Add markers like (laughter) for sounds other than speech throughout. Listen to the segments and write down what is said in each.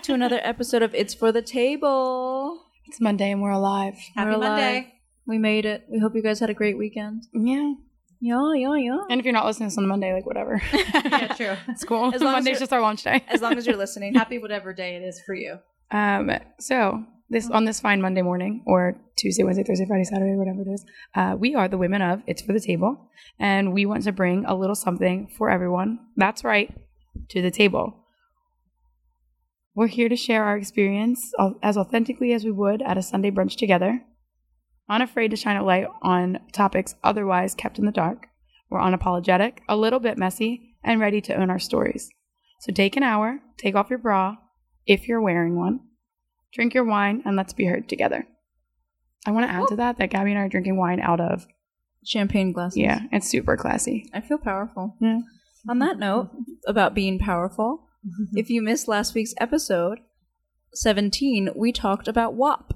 Welcome back to another episode of It's for the Table. It's Monday and we're alive. Happy We're alive. Monday. We made it. We hope you guys had a great weekend. Yeah. Yeah, yeah, yeah. And if you're not listening to this on Monday, like whatever. (laughs) Yeah, true. (laughs) it's cool. As long as Monday's you're- just our launch day. (laughs) As long as you're listening. Happy whatever day it is for you. Um, so this on this fine Monday morning or Tuesday, Wednesday, Thursday, Friday, Saturday, whatever it is, uh, we are the women of It's for the Table, and we want to bring a little something for everyone. That's right, to the table. We're here to share our experience as authentically as we would at a Sunday brunch together. Unafraid to shine a light on topics otherwise kept in the dark. We're unapologetic, a little bit messy, and ready to own our stories. So take an hour, take off your bra, if you're wearing one. Drink your wine and let's be heard together. I want to add to that that Gabby and I are drinking wine out of. Champagne glasses. Yeah, it's super classy. I feel powerful. Yeah. On that note, about being powerful, if you missed last week's episode 17, we talked about WAP.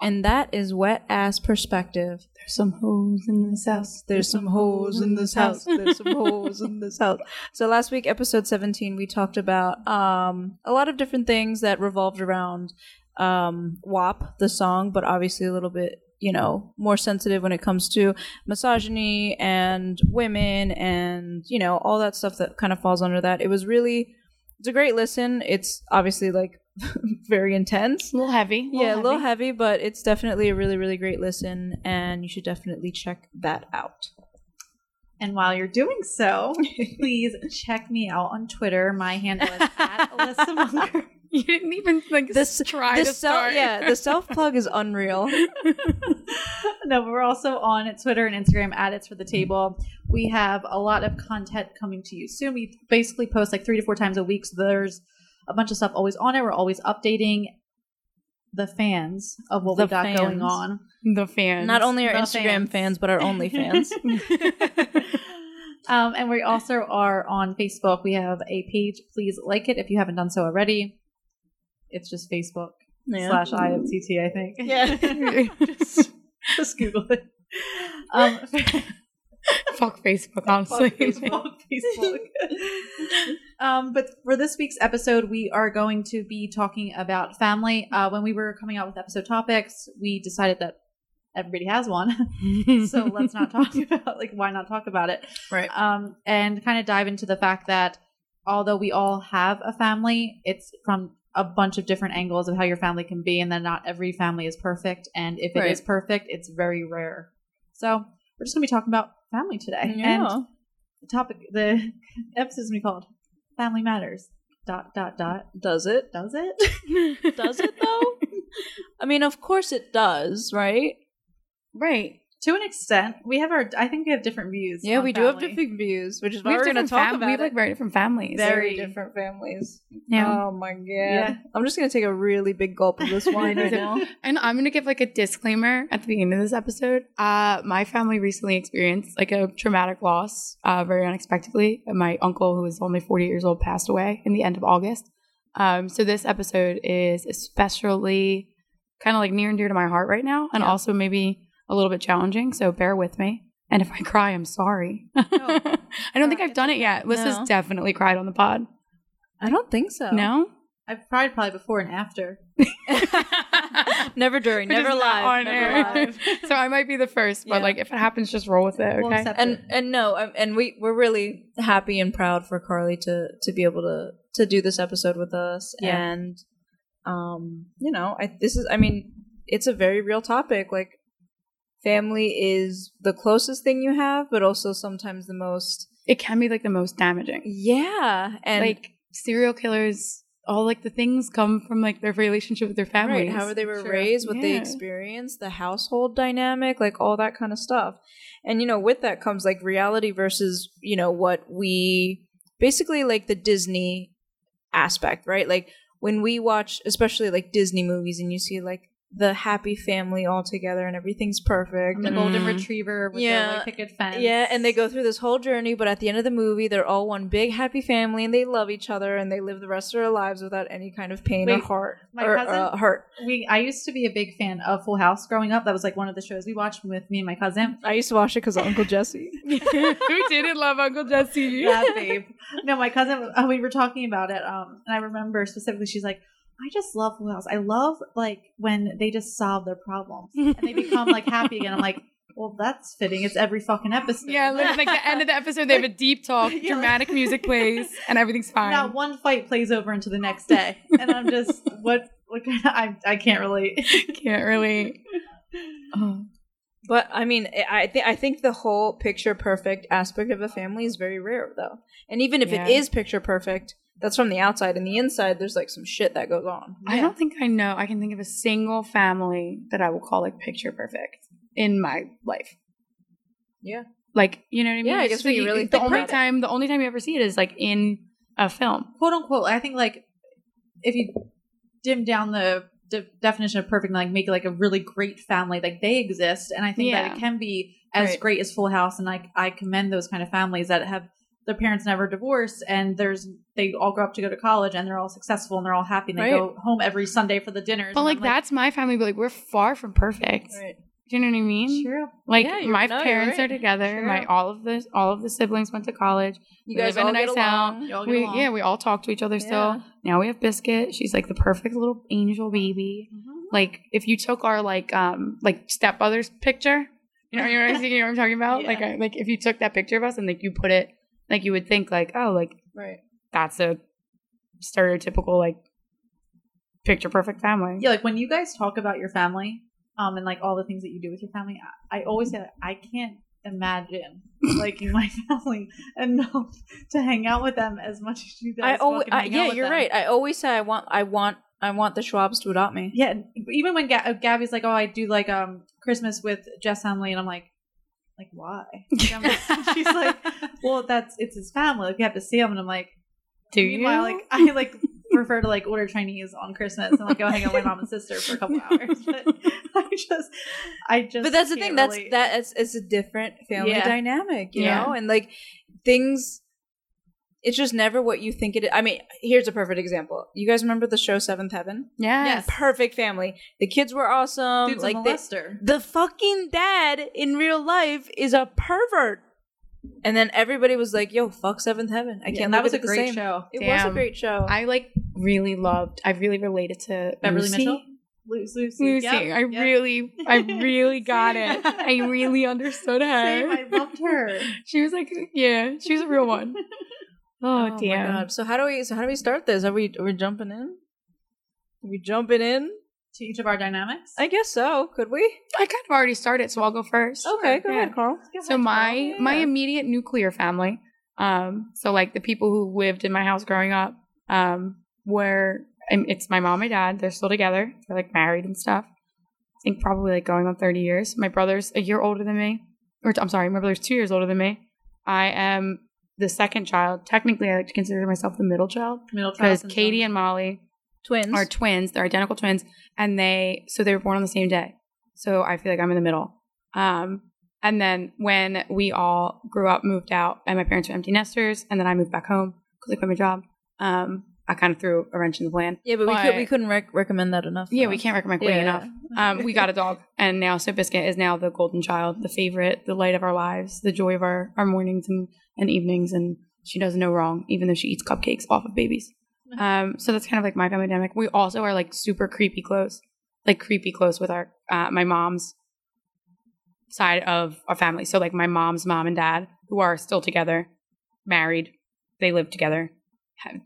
And that is wet ass perspective. There's some hoes in this house. There's some hoes in this house. There's some hoes in this house. So last week, episode 17, we talked about um, a lot of different things that revolved around um, WAP, the song, but obviously a little bit, you know, more sensitive when it comes to misogyny and women and, you know, all that stuff that kind of falls under that. It was really, it's a great listen. It's obviously like (laughs) very intense. A little heavy. Yeah, a little heavy, but it's definitely a really, really great listen, and you should definitely check that out. And while you're doing so, (laughs) please check me out on Twitter. My handle is at (laughs) Alyssa Munger. (laughs) You didn't even like This try the to self, start. yeah, the (laughs) self plug is unreal. (laughs) no, but we're also on Twitter and Instagram at It's for the Table. We have a lot of content coming to you soon. We basically post like three to four times a week. So there's a bunch of stuff always on it. We're always updating the fans of what The we got going on. the fans. Not only our The Instagram fans. fans. but our only fans. um, and we also are on Facebook. We have a page. Please like it if you haven't done so already. It's just Facebook Yeah. slash IFTT, I think. Yeah. (laughs) just, just Google it. Um, (laughs) Fuck Facebook, honestly. Facebook, (laughs) Facebook. um, but for this week's episode, we are going to be talking about family. Uh, when we were coming out with episode topics, we decided that everybody has one, so let's not talk about like why not talk about it, Right. um, and kind of dive into the fact that although we all have a family, it's from a bunch of different angles of how your family can be, and then not every family is perfect, and if it is Right. perfect, it's very rare. So we're just gonna be talking about family today, and the topic the (laughs) episode is gonna be called family matters dot dot dot Does it? does it Does it though? (laughs) I mean, of course it does, right? right. To an extent we have our i think we have different views Yeah, we do have different views, which is We why have we're going to talk fam- about We have like very different families. Very- different families. Yeah. Oh my god. Yeah. I'm just gonna take a really big gulp of this wine right (laughs) now. And I'm gonna give like a disclaimer at the beginning of this episode. Uh, my family recently experienced like a traumatic loss, uh, very unexpectedly. My uncle, who was only 40 years old, passed away in the end of August. Um, so this episode is especially kind of like near and dear to my heart right now, and Yeah. also maybe a little bit challenging. So bear with me. And if I cry, I'm sorry. No. (laughs) I don't think I've done it yet. Liz No. has definitely cried on the pod. I don't think so. No, i've cried probably before and after (laughs) (laughs) never during, never just live, on never air. live. so I might be the first, but Yeah. like if it happens, just roll with it. We'll Okay. and it. and no, um, and we we're really happy and proud for Carly to to be able to to do this episode with us, Yeah. and um, you know, I this is, I mean, it's a very real topic. Like, family is the closest thing you have, but also sometimes the most. it can be like the most damaging. Yeah, and like serial killers, all like the things come from like their relationship with their family. Right, how they were True. raised, what they experienced, the household dynamic, like all that kind of stuff. And you know, with that comes like reality versus, you know, what we basically like the Disney aspect, right? Like when we watch especially like Disney movies and you see like the happy family all together and everything's perfect. And the And, golden Mm. retriever with Yeah. the white picket fence. yeah, and they go through this whole journey, but at the end of the movie, they're all one big happy family and they love each other and they live the rest of their lives without any kind of pain or heart my or cousin- uh, hurt. We I used to be a big fan of Full House growing up. That was like one of the shows we watched with me and my cousin. I used to watch it because of Uncle Jesse. (laughs) Who didn't love Uncle Jesse? Yeah, babe. (laughs) No, my cousin. Uh, we were talking about it, um, and I remember specifically. She's like, "I just love Full House. I love like when they just solve their problems and they become like happy again." I'm like, (laughs) "Well, that's fitting. It's every fucking episode." Yeah, literally, like the end of the episode, they have a deep talk, (laughs) Yeah. dramatic music plays, and everything's fine. Not one fight plays over into the next day, and I'm just (laughs) what what kind of, I I can't relate. Can't really. Oh. But I mean, I think I think the whole picture perfect aspect of a family is very rare, though. And even if Yeah. it is picture perfect, that's from the outside. And the inside, there's like some shit that goes on. I don't think I know. I can think of a single family that I will call like picture perfect in my life. Yeah. Like you know what I mean? Yeah, I guess you really the only time the only time you ever see it is like in a film. quote unquote. I think like if you dim down the de- definition of perfect, and, like make it like a really great family, like they exist, and I think that it can be as Right. great as Full House, and like I commend those kind of families that have their parents never divorce and there's they all grow up to go to college, and they're all successful, and they're all happy, and they Right. go home every Sunday for the dinners. But and like that's my family, but like we're far from perfect. Right. Do you know what I mean? true. Like Yeah, my no, parents right. are together. Sure. My all of the all of the siblings went to college. You We guys live in all a nice house. You all get We, along. yeah, we all talk to each other Yeah. still. Now we have Biscuit. She's like the perfect little angel baby. Like if you took our like um like stepbrothers picture, you know, you know, what I'm- (laughs) you know what I'm talking about? Yeah. Like I, like if you took that picture of us and like you put it like you would think like oh like Right. that's a stereotypical like picture perfect family. Yeah, like when you guys talk about your family, um, and like all the things that you do with your family, I, I always say that I can't imagine (laughs) liking my family enough to hang out with them as much as you guys. I guys. always, fucking hang out yeah, with you're them. right. I always say I want, I want, I want the Schwabs to adopt me. Yeah, even when Ga- Gabby's like, "Oh, I do like um Christmas with Jeff's family," and I'm like, "Like why?" (laughs) Like, (laughs) she's like, "Well, that's it's his family. Like, you have to see him," and I'm like, Do you? Meanwhile, like I like prefer to like order Chinese on Christmas and like go hang out with my mom and sister for a couple (laughs) hours. But I just, I just. But that's the thing. That's relate. that. It's, it's a different family Yeah. dynamic, you Yeah. know, and like things. It's just never what you think it is. I mean, here's a perfect example. You guys remember the show Seventh Heaven? yes. Yes. Perfect family. The kids were awesome. Dude's like a they, molester. the fucking dad in real life is a pervert. And then everybody was like, "Yo, fuck Seventh Heaven." I Yeah, can't. that was at a great same. show. It was a great show. I like really loved. I really related to Beverley Lucy. Mitchell, Lu- Lucy. Lucy, Yep, I yep. really, I (laughs) really got it. I really understood Same, her. I loved her. (laughs) She was like, yeah, she was a real one. (laughs) Oh, my damn. god! So how do we? So how do we start this? Are we? Are we jumping in? Are we jumping in? To each of our dynamics. I guess so. Could we? I kind of already started, so I'll go first. Okay, go Yeah. ahead, Carl. Go So ahead, my Carl. my immediate nuclear family, um, so like the people who lived in my house growing up, um, were it's my mom and dad. They're still together. They're like married and stuff. I think probably like going on thirty years. My brother's a year older than me, or I'm sorry, my brother's two years older than me. I am the second child. Technically, I like to consider myself the middle child middle because Katie and Molly Twins. are twins. They're identical twins, and they so they were born on the same day. So I feel like I'm in the middle. Um, and then when we all grew up, moved out, and my parents were empty nesters, and then I moved back home because I quit my job. Um, I kind of threw a wrench in the plan. yeah, but we could we couldn't rec- recommend that enough. Yeah, we can't recommend quitting Yeah. enough. Um, we got a dog, and now So Biscuit is now the golden child, the favorite, the light of our lives, the joy of our, our mornings and, and evenings, and she does no wrong, even though she eats cupcakes off of babies. (laughs) Um, so that's kind of like my family dynamic. We also are like super creepy close, like creepy close with our uh, my mom's side of our family. So like my mom's mom and dad, who are still together, married, they live together.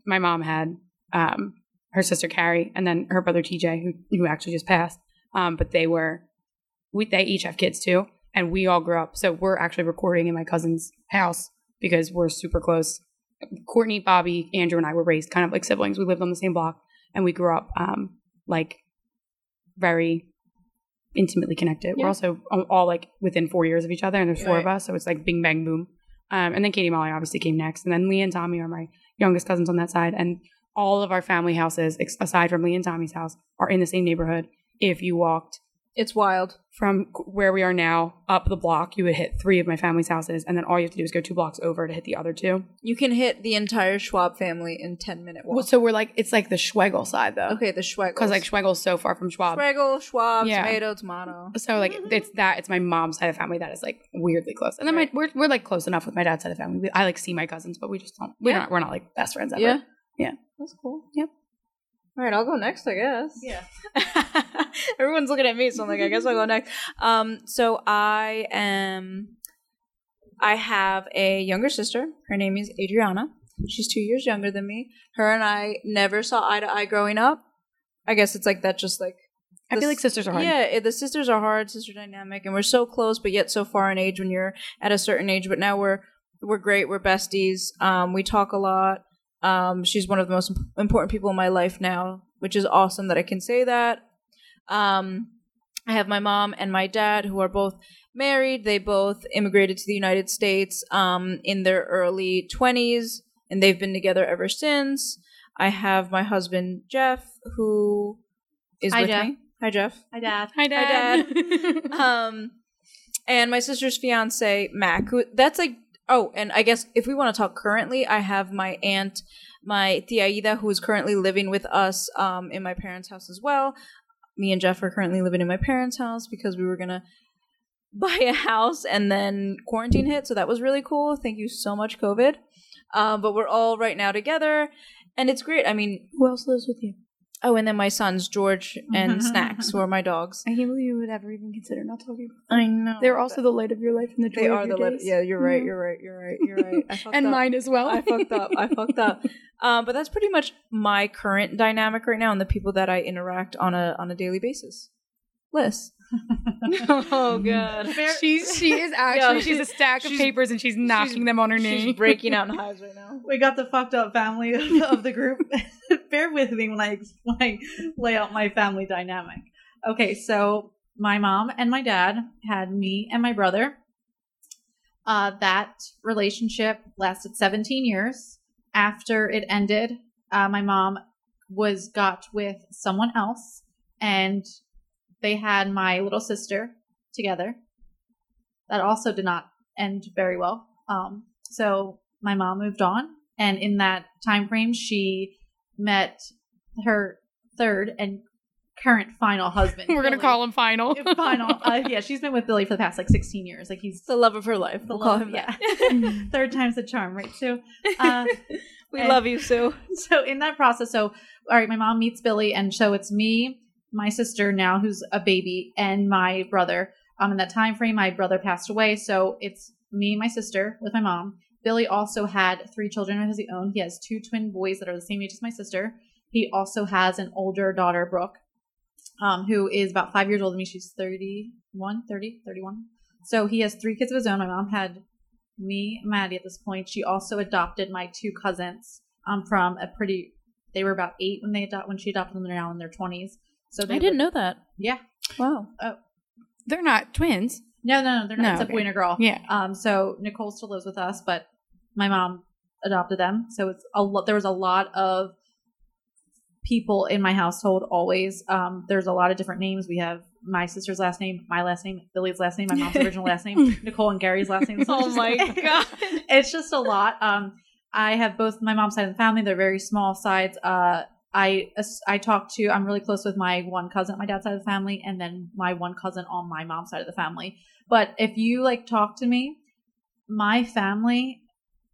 My mom had um, her sister Carrie, and then her brother TJ, who who actually just passed. Um, but they were, we they each have kids too, and we all grew up. So we're actually recording in my cousin's house because we're super close. Courtney, Bobby, Andrew, and I were raised kind of like siblings. We lived on the same block, and we grew up um, like very intimately connected. We're also all, like within four years of each other, and there's four of us, so it's like bing bang boom. Um, and then Katie Molly obviously came next, and then Lee and Tommy are my youngest cousins on that side, and all of our family houses, ex- aside from Lee and Tommy's house, are in the same neighborhood. if you walked It's wild. from where we are now up the block, you would hit three of my family's houses, and then all you have to do is go two blocks over to hit the other two. You can hit the entire Schwab family in 10 minute walk. Well, so we're like, it's like the Schwegel side though, okay, the Schwegel. because like Schwegel's so far from Schwab. Schwegel, Schwab, Yeah. tomato, tomato. So like it's that it's my mom's side of family that is like weirdly close, and then Right. my we're, we're like close enough with my dad's side of family. I like see my cousins, but we just don't. We're Yeah. not. We're not like best friends ever. Yeah. Yeah. That's cool. Yep. All right, I'll go next, I guess. Yeah. (laughs) (laughs) Everyone's looking at me, so I'm like, I guess I'll go next. Um, so I am. I have a younger sister. Her name is Adriana. She's two years younger than me. Her and I never saw eye to eye growing up. I guess it's like that, just like I feel like sisters are hard. Yeah, the sisters are hard, sister dynamic, and we're so close, but yet so far in age when you're at a certain age. But now we're we're great. We're besties. Um, we talk a lot. Um, she's one of the most imp- important people in my life now, which is awesome that I can say that. Um, I have my mom and my dad who are both married. They both immigrated to the United States um, in their early 20s, and they've been together ever since. I have my husband, Jeff, who is Hi, with Jeff. me. Hi, Jeff. Hi, Dad. Hi, Dad. Hi, Dad. (laughs) um, and my sister's fiance Mac. Who that's like. Oh, and I guess if we want to talk currently, I have my aunt, my tia Ida, who is currently living with us um, in my parents' house as well. Me and Jeff are currently living in my parents' house because we were gonna (laughs) buy a house and then quarantine hit, so that was really cool. Thank you so much, COVID. Um, but we're all right now together, and it's great. I mean, Who else lives with you? Oh, and then my sons George and (laughs) Snacks, who are my dogs. I can't believe you would ever even consider not talking. About I know They're also the light of your life and the joy They of are your the letter. days. Yeah, you're right. You're right. You're right. You're right. I (laughs) fucked and up. mine as well. I fucked up. I fucked up. (laughs) Um, but that's pretty much my current dynamic right now, and the people that I interact on a on a daily basis. Liz. (laughs) oh god. she's she is (laughs) actually Yeah, she's a stack of papers and she's knocking them on her knee. She's breaking out in (laughs) hives right now. We got the fucked up family of, of the group. Bear with me when I when I lay out my family dynamic. Okay, so my mom and my dad had me and my brother. Uh, that relationship lasted 17 years. After it ended, uh, my mom was got with someone else, and they had my little sister together. That also did not end very well. Um, so my mom moved on, and in that time frame, she met her third and current final husband. (laughs) We're gonna Billy. call him final. (laughs) final. Uh, (laughs) yeah, she's been with Billy for the past like 16 years. Like he's The love of her life. We'll call him yeah. that. Third time's the charm, right? So, uh, we and- love you, Sue. so in that process, so all right, my mom meets Billy, and so it's me, my sister now, who's a baby, and my brother. Um, in that time frame, my brother passed away, so it's me, and my sister, with my mom. Billy also had three children of his own. He has two twin boys that are the same age as my sister. He also has an older daughter, Brooke, um, who is about five years older than me. She's 31, 30, 31. So he has three kids of his own. My mom had me, Maddie, at this point. She also adopted my two cousins um, from a pretty. They were about eight when they adopt when she adopted them. They're now in their twenties. So they I didn't were- know that. Yeah. Wow. Oh. They're not twins. No, no, no. They're not. No, it's a okay. boy and a girl. Yeah. Um. So Nicole still lives with us, but my mom adopted them. So it's a lot. There was a lot of people in my household. Always. Um. There's a lot of different names. We have my sister's last name, my last name, Billy's last name, my mom's (laughs) original last name, Nicole and Gary's last name. (laughs) Oh my (laughs) god. it's just a lot. Um, I have both my mom's side of the family. They're very small sides. Uh, I I talk to. I'm really close with my one cousin, on my dad's side of the family, and then my one cousin on my mom's side of the family. But if you like talk to me, my family.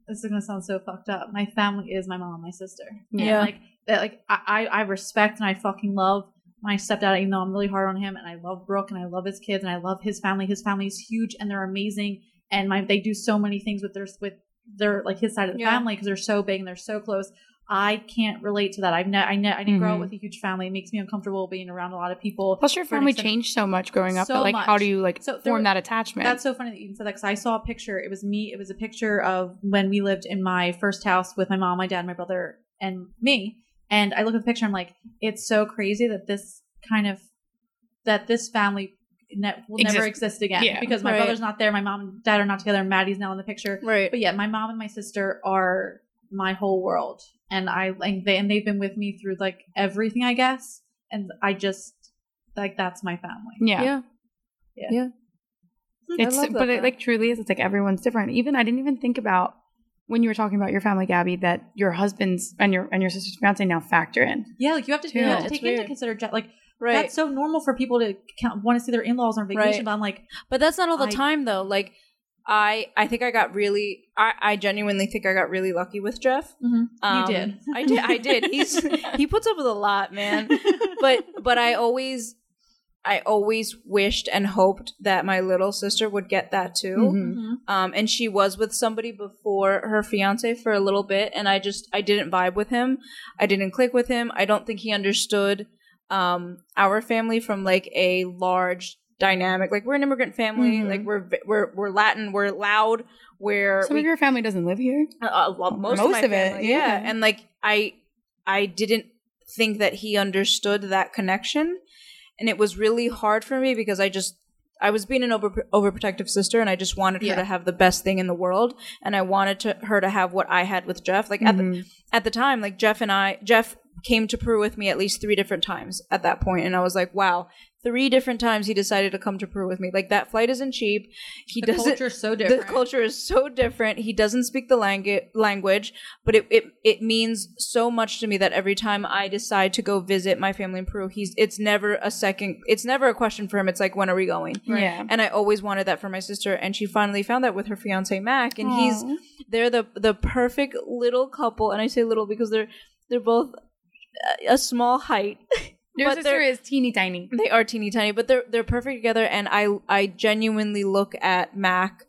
This is gonna sound so fucked up. My family is my mom, and my sister. And, Yeah. like that. Like I, I I respect and I fucking love my stepdad, even though I'm really hard on him, and I love Brooke and I love his kids and I love his family. His family is huge and they're amazing, and my they do so many things with their with their like his side of the Yeah. family because they're so big and they're so close. I can't relate to that. I've ne- I, ne- I didn't grow up Mhm. with a huge family. It makes me uncomfortable being around a lot of people. Plus, your family changed so much growing up. So but like, how do you like So form were- that attachment? That's so funny that you said that because I saw a picture. It was me. It was a picture of when we lived in my first house with my mom, my dad, my brother, and me. And I look at the picture. I'm like, it's so crazy that this kind of that this family ne- will never Exist- exist again yeah. because my Right. brother's not there, my mom and dad are not together, and Maddie's now in the picture. Right. But yeah, my mom and my sister are my whole world, and I like they and they've been with me through like everything, I guess. And I just like that's my family. Yeah. yeah. Yeah. Yeah. Hmm. It's I but that, it like truly is. It's like everyone's different. Even I didn't even think about when you were talking about your family, Gabby, that your husband's and your and your sister's fiance now factor in. Yeah, like you have to, you have to it's take into weird. consider like Right. that's so normal for people to count, want to see their in-laws on vacation. Right. But I'm like, But that's not all the I- time though. Like I I think I got really I, I genuinely think I got really lucky with Jeff. you Um, did. I did I did. He's (laughs) he puts up with a lot, man. But but I always I always wished and hoped that my little sister would get that too. Mhm. Mhm. Um, and she was with somebody before her fiance for a little bit, and I just I didn't vibe with him. I didn't click with him. I don't think he understood um, our family from like a large dynamic. Like we're an immigrant family. Mhm. Like we're we're we're Latin. We're loud. We're Some we- of your family doesn't live here. uh, well, most, Most of, my of it, family, yeah. And like I I didn't think that he understood that connection. And it was really hard for me because I just I was being an over overprotective sister and I just wanted Yeah. her to have the best thing in the world and I wanted to her to have what I had with Jeff. Like at the Mhm. at the time, like Jeff and I Jeff came to Peru with me at least three different times at that point, and I was like, wow, three different times he decided to come to Peru with me. Like that flight isn't cheap. He the doesn't culture's so different. the culture is so different. He doesn't speak the langu- language, but it, it it means so much to me that every time I decide to go visit my family in Peru, he's it's never a second. It's never a question for him. It's like when are we going? Yeah. And I always wanted that for my sister, and she finally found that with her fiance Mac, and he's they're the the perfect little couple. And I say little because they're they're both a- small height. (laughs) your but sister is teeny tiny. They are teeny tiny, but they're they're perfect together. And I I genuinely look at Mac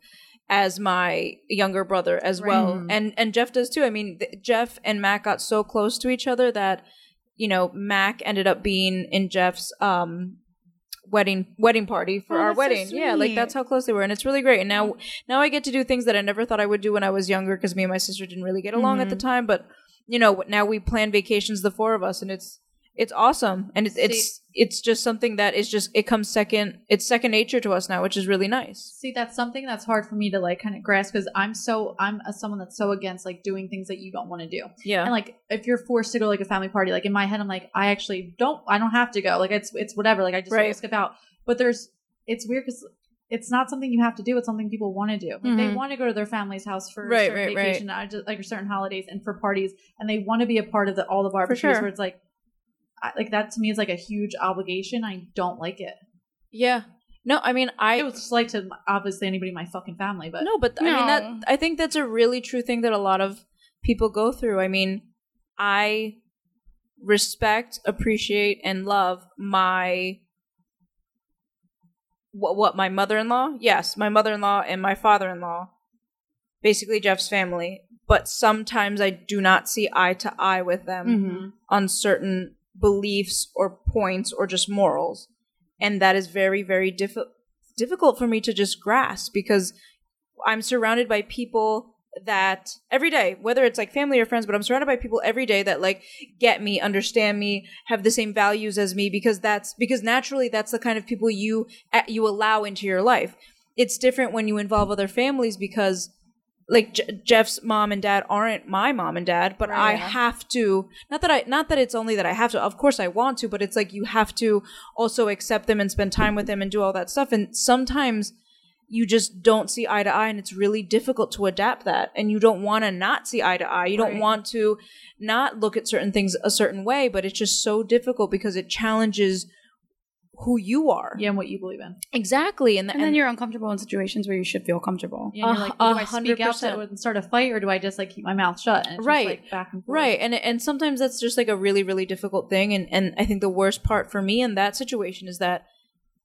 as my younger brother as well, and and Jeff does too. I mean, th- Jeff and Mac got so close to each other that you know Mac ended up being in Jeff's um wedding wedding party for Oh, our that's so wedding. yeah, like that's how close they were, and it's really great. And now now I get to do things that I never thought I would do when I was younger because me and my sister didn't really get along at the Mhm. time. But you know, now we plan vacations, the four of us, and it's it's awesome, and it's it's it's just something that is just it comes second. It's second nature to us now, which is really nice. See, that's something that's hard for me to like kind of grasp because I'm so I'm a, someone that's so against like doing things that you don't want to do. Yeah, And like if you're forced to go like a family party, like in my head, I'm like, I actually don't, I don't have to go. Like it's it's whatever. Like I just Right. skip out. But there's, it's weird because it's not something you have to do. It's something people want to do. Like they Mhm. want to go to their family's house for Right, certain right, right. vacation, uh, just, like certain holidays and for parties, and they want to be a part of the all the barbecues. sure. Where it's like, I, like that to me is like a huge obligation. I don't like it. yeah. No, I mean I I would just like to obviously anybody in my fucking family, but No, but I mean that I think that's a really true thing that a lot of people go through. I mean, I respect, appreciate, and love my what, what my mother-in-law. Yes, my mother-in-law and my father-in-law, basically Jeff's family. But sometimes I do not see eye to eye with them Mm-hmm. on certain beliefs or points or just morals. And that is very, very diffi- difficult for me to just grasp because I'm surrounded by people that every day, whether it's like family or friends, but I'm surrounded by people every day that like get me, understand me, have the same values as me because that's because naturally that's the kind of people you you allow into your life. It's different when you involve other families because like J- Jeff's mom and dad aren't my mom and dad, but I Right. have to not that I not that it's only that I have to. Of course I want to, but it's like you have to also accept them and spend time with them and do all that stuff and sometimes you just don't see eye to eye and it's really difficult to adapt that and you don't want to not see eye to eye you don't want to not look at certain things a certain way but it's just so difficult because it challenges who you are yeah, and what you believe in. exactly and, And then you're uncomfortable in situations where you should feel comfortable. Yeah, and you're like, well, do I speak out and start a fight, or do I just like keep my mouth shut? And Right. like, back and forth. right and and sometimes that's just like a really really difficult thing and and i think the worst part for me in that situation is that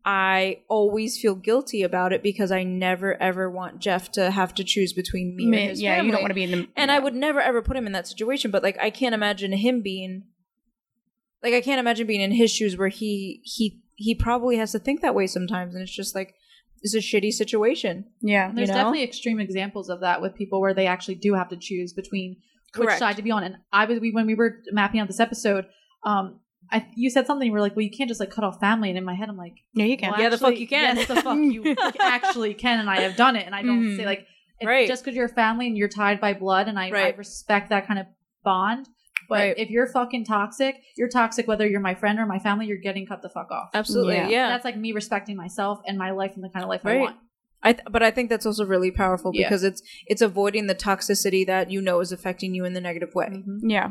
i always feel guilty about it because i never ever want jeff to have to choose between me Ma- and his yeah, you don't want to be in the. and I would never ever put him in that situation. But like, I can't imagine him being like I can't imagine being in his shoes where he he he probably has to think that way sometimes, and it's just like it's a shitty situation. Yeah. There's You know? definitely extreme examples of that with people where they actually do have to choose between which side to be on. And I was we, when we were mapping out this episode, um, I you said something. You were like, "Well, you can't just like cut off family." And in my head, I'm like, Yeah, you can. well, Yeah, the fuck you can. Yes, the fuck you (laughs) actually can, and I have done it. And I don't Mhm. say like, if, Right. just because you're family and you're tied by blood, and I, I respect that kind of bond. But Right. if you're fucking toxic, you're toxic whether you're my friend or my family. You're getting cut the fuck off. Absolutely, Yeah. yeah. That's like me respecting myself and my life and the kind of life I Right. want. I th- but I think that's also really powerful Yeah. because it's it's avoiding the toxicity that you know is affecting you in the negative way. Mhm. Yeah.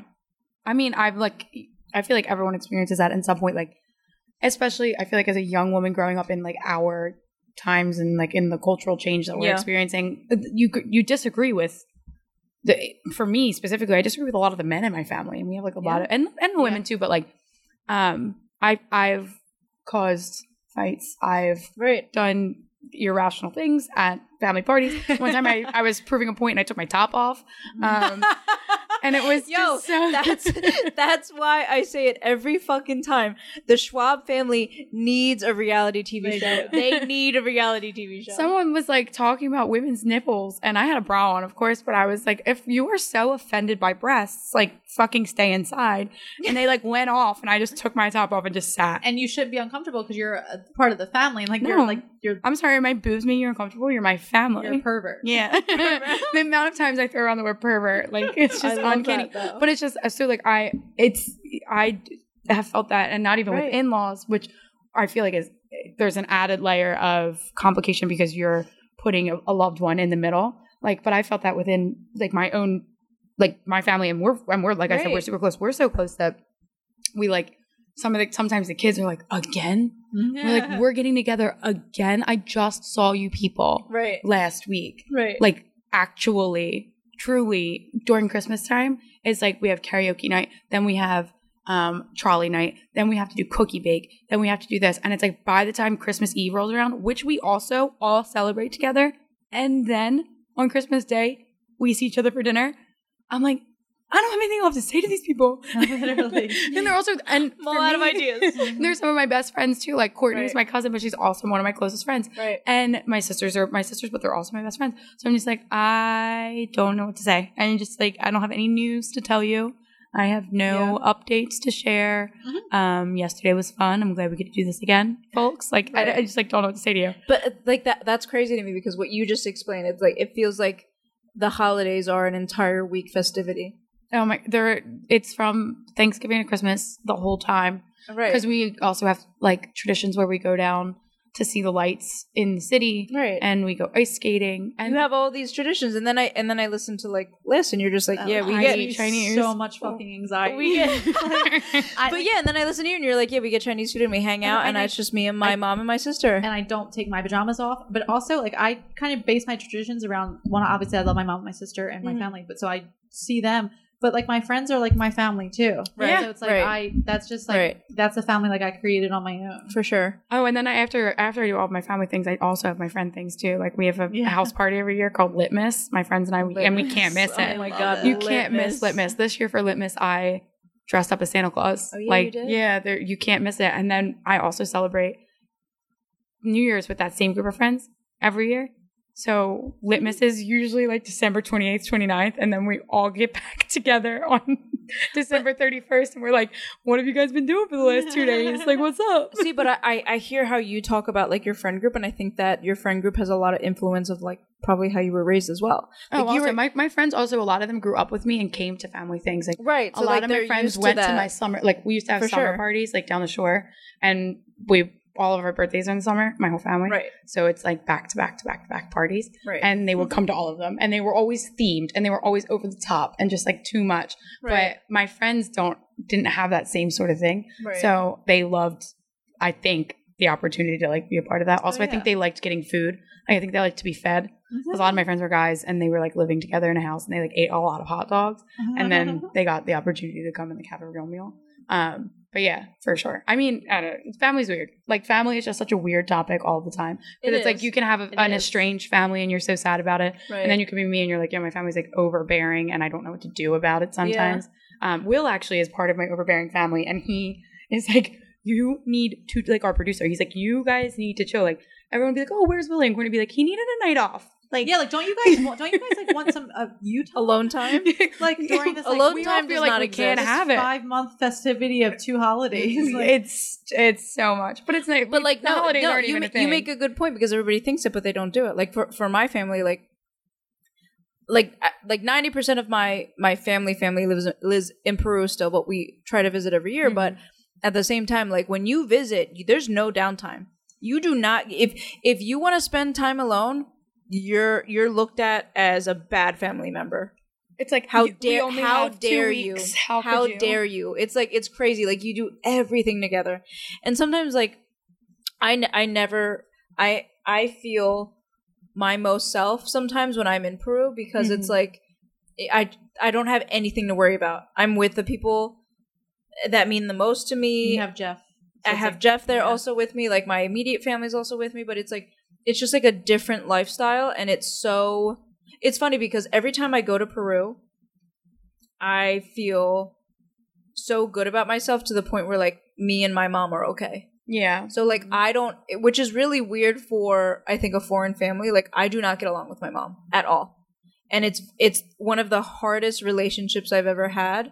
I mean, I've like, I feel like everyone experiences that in some point. Like, especially, I feel like as a young woman growing up in like our times and like in the cultural change that we're Yeah. experiencing, uh, you you disagree with. The, for me specifically, I disagree with a lot of the men in my family, and we have like a lot of and and the women too. But like, um, I I've caused fights. I've Right. done irrational things at family parties. One time, I (laughs) I was proving a point and I took my top off. (laughs) Um, and it was Yo, just so that's (laughs) that's why I say it every fucking time. The Schwab family needs a reality TV show. They (laughs) need a reality TV show. Someone was like talking about women's nipples, and I had a bra on, of course, but I was like, if you are so offended by breasts, like fucking stay inside. And they like went off, and I just took my top off and just sat. And you should be uncomfortable because you're a part of the family. And like No. you're like you're I'm sorry, my boobs make you uncomfortable. You're my family. you're a pervert. yeah. (laughs) (laughs) the amount of times I throw around the word pervert, like (laughs) it's just uncanny. that. But it's just so like I, it's I have felt that, and not even Right. with in laws, which I feel like is there's an added layer of complication because you're putting a, a loved one in the middle. Like, but I felt that within like my own, like my family, and we're and we're like I said, we're super close. We're so close that we like some of the sometimes the kids are like again. We're like we're getting together again. I just saw you people right. last week Right. like actually truly during christmas time it's like we have karaoke night then we have um trolley night then we have to do cookie bake then we have to do this and it's like by the time christmas eve rolls around which we also all celebrate together and then on christmas day we see each other for dinner i'm like i don't have anything left to say to these people (laughs) Literally. and they're also and a lot of ideas. (laughs) they're some of my best friends too like courtney's Right. my cousin but she's also one of my closest friends right. and my sisters are my sisters, but they're also my best friends. So I'm just like, I don't know what to say. And just like, I don't have any news to tell you. I have no updates to share. Mm-hmm. Um, yesterday was fun. I'm glad we get to do this again, folks. Like, I, I just like don't know what to say to you. But like that that's crazy to me because what you just explained, it's like it feels like the holidays are an entire week festivity. Oh my, there. It's from Thanksgiving to Christmas the whole time Right. because we also have like traditions where we go down to see the lights in the city right. and we go ice skating and you have all these traditions and then I and then I listen to like lists and you're just like, yeah, we I get Chinese. so much fucking anxiety. we get (laughs) (laughs) But yeah, and then I listen to you and you're like, yeah, we get Chinese food and we hang out and, and I- it's just me and my I- mom and my sister. and I don't take my pajamas off. But also, like, I kind of base my traditions around one. Obviously, I love my mom, my sister, and my Mhm. family. But so I see them. But like my friends are like my family too. Right. Yeah. So it's like Right. I. That's just like Right. that's a family like I created on my own. For sure. Oh, and then I after after I do all my family things, I also have my friend things too. Like we have a, Yeah. house party every year called Litmus. My friends and I, we, and we can't miss Oh it. Oh my god. it. you can't miss Litmus. This year for Litmus, I dressed up as Santa Claus. Oh, yeah, like you did? yeah, there you can't miss it. And then I also celebrate New Year's with that same group of friends every year. So Litmus is usually like December 28th, 29th, and then we all get (laughs) back together on (laughs) December 31st and we're like, what have you guys been doing for the last two days? Like, what's up? (laughs) See, but I, I hear how you talk about like your friend group, and I think that your friend group has a lot of influence of like probably how you were raised as well. Oh, Like, you also, were- my, my friends also, a lot of them grew up with me and came to family things. Like, Right. a lot of my friends went to, my summer, like, we used to have For summer sure. parties, like, down the shore. And we, all of our birthdays are in the summer, my whole family. Right. So it's like back to back to back to back parties. Right. And they would come to all of them. And they were always themed and they were always over the top and just like too much. right. But my friends don't, didn't have that same sort of thing. right. So they loved, I think, the opportunity to like be a part of that. Also, I think they liked getting food. Like, I think they liked to be fed. Mm-hmm. a lot of my friends were guys and they were like living together in a house and they like ate a lot of hot dogs and then (laughs) they got the opportunity to come and like have a real meal. Um, but yeah, for sure. I mean, I don't know. Family's weird. Like family is just such a weird topic all the time. But It it's like you can have a, an is. estranged family and you're so sad about it. right. And then you can be me and you're like, yeah, my family's like overbearing and I don't know what to do about it sometimes. Um, Will actually is part of my overbearing family and he is like, you need to, like our producer, he's like, you guys need to chill. Like everyone would be like, oh, where's Will? And we're going to be like, he needed a night off. Like, yeah, like don't you (laughs) guys want, don't you guys like want some uh, you time alone time. (laughs) like (laughs) during this like, Alone we time all does feel like not we can't have it. five month festivity of two holidays. Like, it's it's so much, but it's not. But like the no, holidays no, aren't you, even ma- a thing. you make a good point because everybody thinks it, but they don't do it. Like for for my family, like like uh, like 90% of my my family family lives lives in Peru still but we try to visit every year but at the same time like when you visit you- there's no downtime you do not if if you want to spend time alone you're you're looked at as a bad family member. It's like how you- dare how dare you? How, how you? dare you? It's like it's crazy. Like you do everything together. And sometimes like i n- i never i i feel my most self sometimes when i'm in peru because it's Mhm. like i i don't have anything to worry about. I'm with the people that mean the most to me. You have Jeff. I So have like- Jeff there yeah. also with me. Like my immediate family's also with me, but it's like it's just like a different lifestyle, and it's so. It's funny because every time I go to Peru, I feel so good about myself to the point where like me and my mom are okay. Yeah. So like mm-hmm. I don't, which is really weird for I think a foreign family. Like I do not get along with my mom at all, and it's it's one of the hardest relationships I've ever had.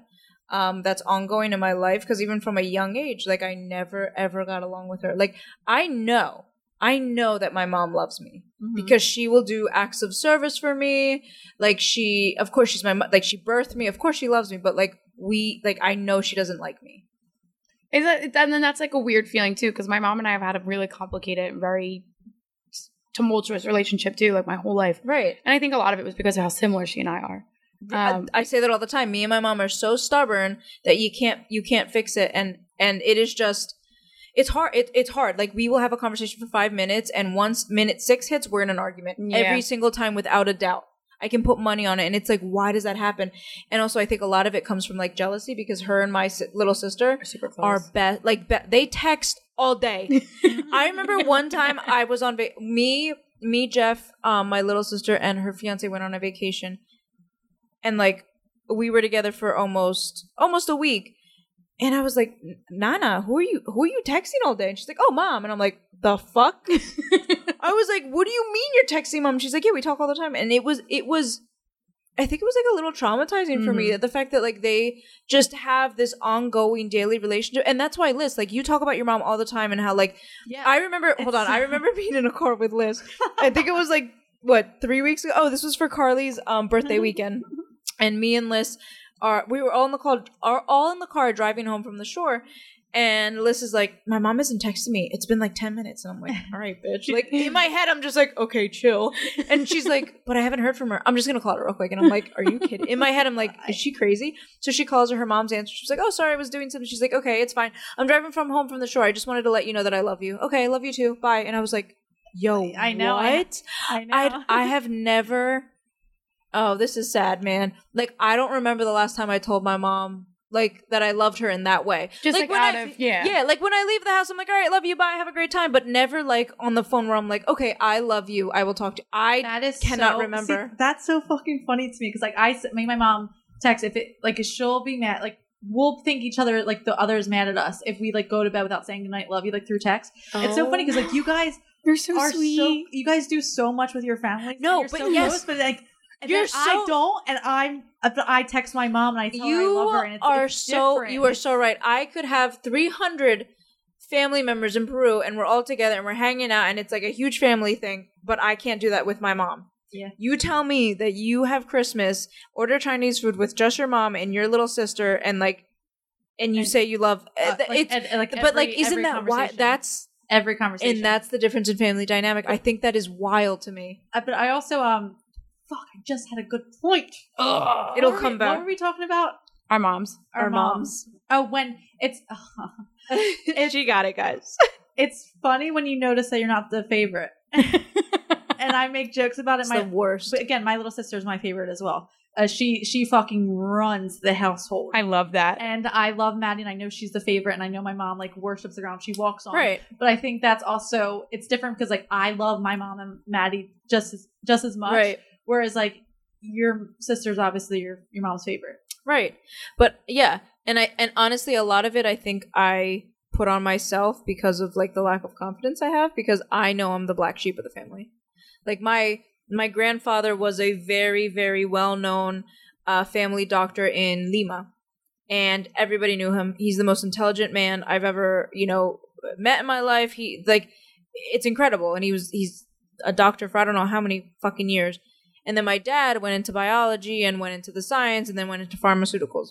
Um, that's ongoing in my life because even from a young age, like I never ever got along with her. Like I know, I know that my mom loves me Mhm. because she will do acts of service for me. Like she, of course, she's my like she birthed me. Of course, she loves me, but like we, like I know she doesn't like me. Is that, and then that's like a weird feeling too, because my mom and I have had a really complicated, very tumultuous relationship too, like my whole life. Right. And I think a lot of it was because of how similar she and I are. Um, I, I say that all the time. Me and my mom are so stubborn that you can't you can't fix it, and and it is just it's hard. It, it's hard. Like we will have a conversation for five minutes, and once minute six hits, we're in an argument Yeah. every single time without a doubt. I can put money on it, and it's like, why does that happen? And also, I think a lot of it comes from like jealousy because her and my si- little sister are best. Like be- they text all day. (laughs) I remember one time I was on va- me, me, Jeff, um, my little sister, and her fiance went on a vacation, and like we were together for almost almost a week, and I was like, Nana, who are you? Who are you texting all day? And she's like, Oh, mom, and I'm like, the fuck. (laughs) I was like, What do you mean you're texting mom? She's like, Yeah, we talk all the time, and it was it was. I think it was like a little traumatizing for me Mhm. that the fact that like they just have this ongoing daily relationship, and that's why Liz, like you talk about your mom all the time and how like Yeah. I remember. Hold on, I remember (laughs) being in a car with Liz. I think it was like what three weeks ago. Oh, this was for Carly's um, birthday (laughs) weekend, and me and Liz are we were all in the car, are all in the car driving home from the shore. And Liz is like, my mom isn't texting me. It's been like ten minutes, and I'm like, all right, bitch. Like in my head, I'm just like, okay, chill. And she's like, but I haven't heard from her. I'm just gonna call her real quick. And I'm like, are you kidding? In my head, I'm like, is she crazy? So she calls her. Her mom's answer. She's like, oh, sorry, I was doing something. She's like, okay, it's fine. I'm driving from home from the shore. I just wanted to let you know that I love you. Okay, I love you too. Bye. And I was like, yo, I know, I- What? I know. I I have never. Oh, this is sad, man. Like I don't remember the last time I told my mom like that I loved her in that way. Just like, when out I, of yeah. yeah, like when I leave the house, I'm like, all right, love you, bye, have a great time. But never like on the phone where I'm like, okay, I love you, I will talk to. you. I that is cannot so- remember. see, that's so fucking funny to me because like I me my mom text if it like she'll be mad like we'll think each other like the other is mad at us if we like go to bed without saying goodnight love you like through text. It's so funny because like oh. you guys (gasps) You're so sweet. so you guys do so much with your family. No, but so yes. close, but like. You're then I so- don't, and I'm. uh, I text my mom and I tell her I you love her, and it's, are it's so different. you are so right. I could have 300 family members in Peru, and we're all together and we're hanging out, and it's like a huge family thing. But I can't do that with my mom. Yeah. You tell me that you have Christmas, order Chinese food with just your mom and your little sister, and like, and you And- say you love. Uh, uh, like, it's, and- and, like, but like, isn't that why? That's every conversation? and that's the difference in family dynamic. I think that is wild to me. Uh, but I also um, fuck, I just had a good point. It'll What were come we- back. What were we talking about? Our moms. Our, Our moms. Oh, when (laughs) it's she got it, guys. (laughs) it's funny when you notice that you're not the favorite, (laughs) and I make jokes about it. It's My the worst. but again, my little sister is my favorite as well. Uh, she she fucking runs the household. I love that. and I love Maddie, and I know she's the favorite, and I know my mom like worships the ground she walks on. Right. But I think that's also it's different because like I love my mom and Maddie just as just as much. Right. Whereas like your sister's obviously your your mom's favorite. Right. But yeah, and I and honestly a lot of it I think I put on myself because of like the lack of confidence I have because I know I'm the black sheep of the family. Like my my grandfather was a very very well-known uh, family doctor in Lima and everybody knew him. He's the most intelligent man I've ever, you know, met in my life. He like it's incredible and he was he's a doctor for I don't know how many fucking years. And then my dad went into biology and went into the science and then went into pharmaceuticals.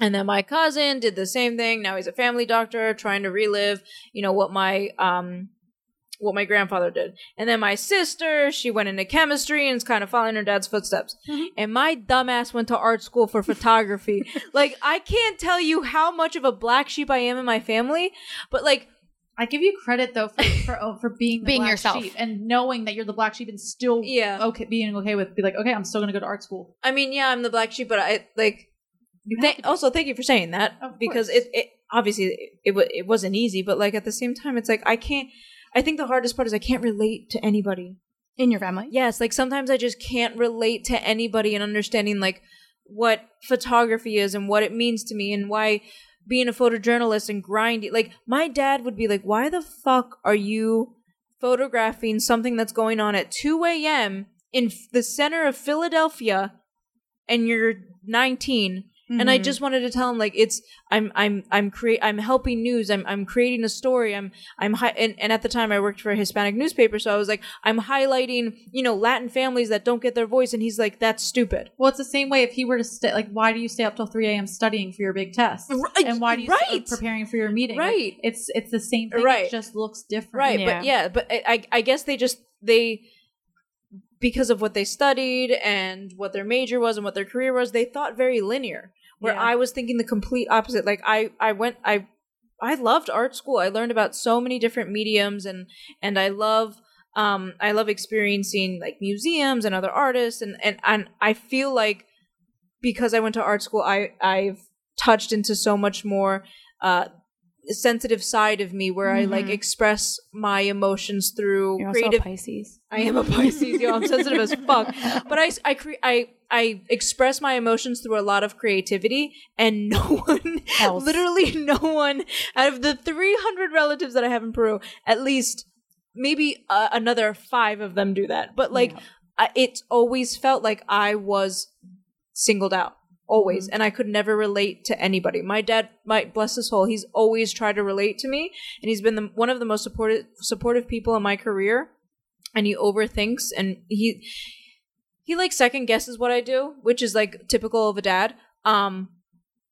And then my cousin did the same thing. Now he's a family doctor trying to relive, you know, what my um what my grandfather did. And then my sister, she went into chemistry and is kind of following her dad's footsteps. And my dumbass went to art school for photography. (laughs) like I can't tell you how much of a black sheep I am in my family, but like I give you credit though for for, oh, for being the Being black yourself. sheep and knowing that you're the black sheep and still Yeah. okay being okay with be like okay I'm still gonna go to art school. I mean, yeah, I'm the black sheep, but I like You Th- also, thank you for saying that Of because course. it, it obviously it, it it wasn't easy, but like at the same time, it's like I can't. I think the hardest part is I can't relate to anybody. In your family? Yes, like sometimes I just can't relate to anybody and understanding like what photography is and what it means to me and why being a photojournalist and grinding. Like my dad would be like, "Why the fuck are you photographing something that's going on at 2 a.m. in f- the center of Philadelphia and you're 19?" And I Mhm. just wanted to tell him like it's I'm I'm I'm create I'm helping news I'm I'm creating a story I'm I'm hi- and, and at the time I worked for a Hispanic newspaper so I was like I'm highlighting you know Latin families that don't get their voice and he's like that's stupid Well, it's the same way if he were to stay. Like, why do you stay up till three a.m. studying for your big test? Right, And why do you right. stay preparing for your meeting? Like, Right. it's it's the same thing. Right. It just looks different. right Yeah. but yeah but I I guess they just they because of what they studied and what their major was and what their career was they thought very linear where Yeah. I was thinking the complete opposite like I I went I I loved art school. I learned about so many different mediums and and I love um I love experiencing like museums and other artists and and, and I feel like because I went to art school I I've touched into so much more uh sensitive side of me where I like Mhm. express my emotions through You're creative Pisces. I am a Pisces, yo. I'm sensitive as fuck. (laughs) But I, I, cre- I, I express my emotions through a lot of creativity, and no (laughs) one, Else. literally no one, out of the 300 relatives that I have in Peru, at least maybe uh, another five of them do that. But like, Yeah. I, it's always felt like I was singled out. Always, and I could never relate to anybody. My dad, my bless his soul, he's always tried to relate to me, and he's been the, one of the most supportive supportive people in my career and he overthinks and he he like second guesses what I do, which is like typical of a dad. Um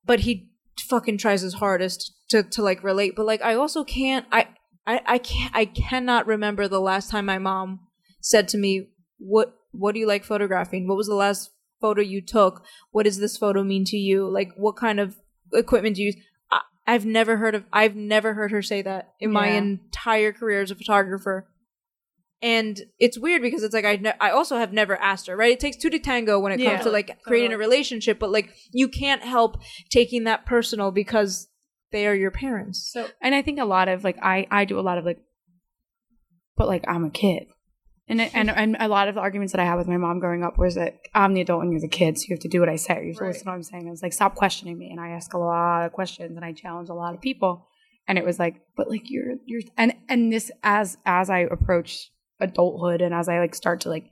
but he fucking tries his hardest to to like relate, but like I also can't I I I can't I cannot remember the last time my mom said to me, "What what do you like photographing? What was the last photo you took? What does this photo mean to you? Like what kind of equipment do you use?" I, I've never heard of I've never heard her say that in my entire career as a photographer and it's weird because it's like I ne- I also have never asked her right it takes two to tango when it Yeah. comes to like creating a uh-huh. relationship but like you can't help taking that personal because they are your parents So and I think a lot of like I I do a lot of like, but like I'm a kid, and it- and and a lot of the arguments that I had with my mom growing up was that I'm the adult and you're the kid, so you have to do what I say. You have to Right. listen to what I'm saying. I was like, stop questioning me, and I ask a lot of questions and I challenge a lot of people, and it was like, but like you're you're and and this as as I approach adulthood and as I like start to like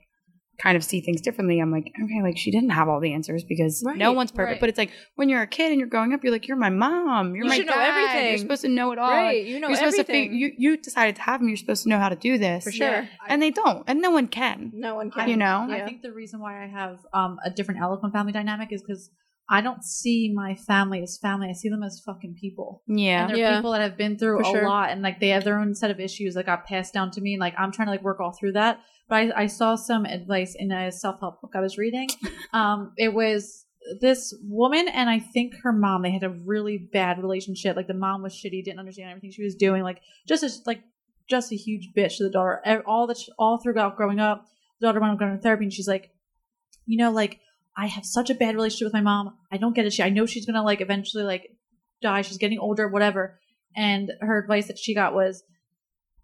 kind of see things differently, I'm like, okay, like she didn't have all the answers because no one's perfect. right. But it's like when you're a kid and you're growing up, you're like, you're my mom, you're You my should know everything. You're supposed to know it all. right you know you're supposed everything to fig- you you decided to have them. You're supposed to know how to do this For sure. yeah, and they don't, and no one can. no one can You know, Yeah. I think the reason why I have um, a different outlook on family dynamic is because I don't see my family as family. I see them as fucking people. yeah, And they're Yeah. people that have been through For a sure. lot and like they have their own set of issues that got passed down to me. And like I'm trying to like work all through that. But I, I saw some advice in a self help book I was reading. Um, it was this woman and I think her mom, they had a really bad relationship. Like the mom was shitty, didn't understand everything she was doing. Like just as like just a huge bitch to the daughter. All that all throughout growing up, the daughter going to therapy and she's like, you know, like I have such a bad relationship with my mom. I don't get it. She, I know she's gonna like eventually like die. She's getting older, whatever. And her advice that she got was,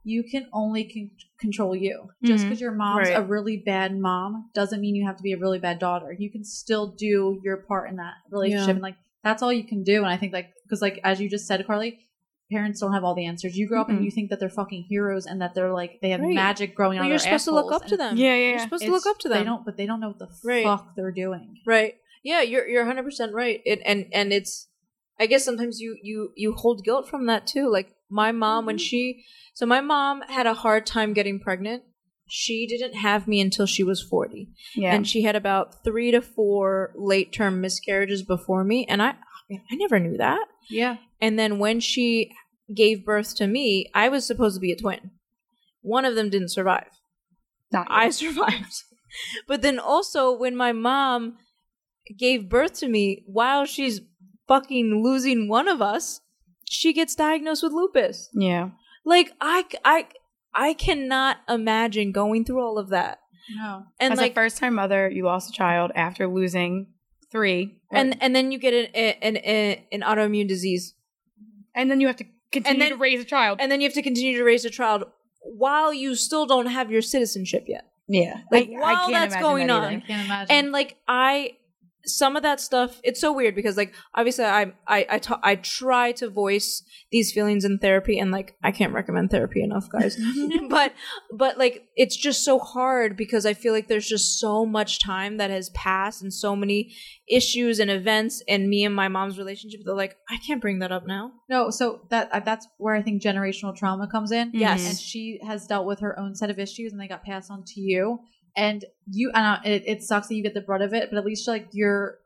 you can only con- control you. Just mm-hmm. because your mom's Right. a really bad mom doesn't mean you have to be a really bad daughter. You can still do your part in that relationship, Yeah. and like that's all you can do. And I think like because like as you just said, Carly. Parents don't have all the answers. You grow up and you think that they're fucking heroes and that they're like they have Right. magic growing Well, out you're supposed to look up to them Yeah, yeah, you're yeah. supposed to look up to them They don't, but they don't know what the Right. fuck they're doing. Right. Yeah, you're you're 100% right. It and and it's I guess sometimes you you you hold guilt from that too. Like my mom when Mhm. she so my mom had a hard time getting pregnant. she didn't have me until she was 40. Yeah. And she had about three to four late term miscarriages before me. And I, I never knew that. Yeah. And then when she gave birth to me, I was supposed to be a twin. One of them didn't survive. Not I survived. (laughs) but then also when my mom gave birth to me while she's fucking losing one of us, she gets diagnosed with lupus. yeah. Like I I I cannot imagine going through all of that. No. And As like a first time mother, you lost a child after losing three. and and then you get an an, an, an autoimmune disease. and then you have to continue then- to raise a child. And then you have to continue to raise a child while you still don't have your citizenship yet. yeah. Like, I, while can't that's imagine going that on. I can't imagine. and like i some of that stuff it's so weird because like obviously i i I ta- I try to voice these feelings in therapy and like i can't recommend therapy enough guys (laughs) (laughs) but but like it's just so hard because i feel like there's just so much time that has passed and so many issues and events and me and my mom's relationship they're like i can't bring that up now no, so that uh, that's where I think generational trauma comes in. Yes. and she has dealt with her own set of issues, and they got passed on to you. And you, and it, it sucks that you get the brunt of it, but at least like you're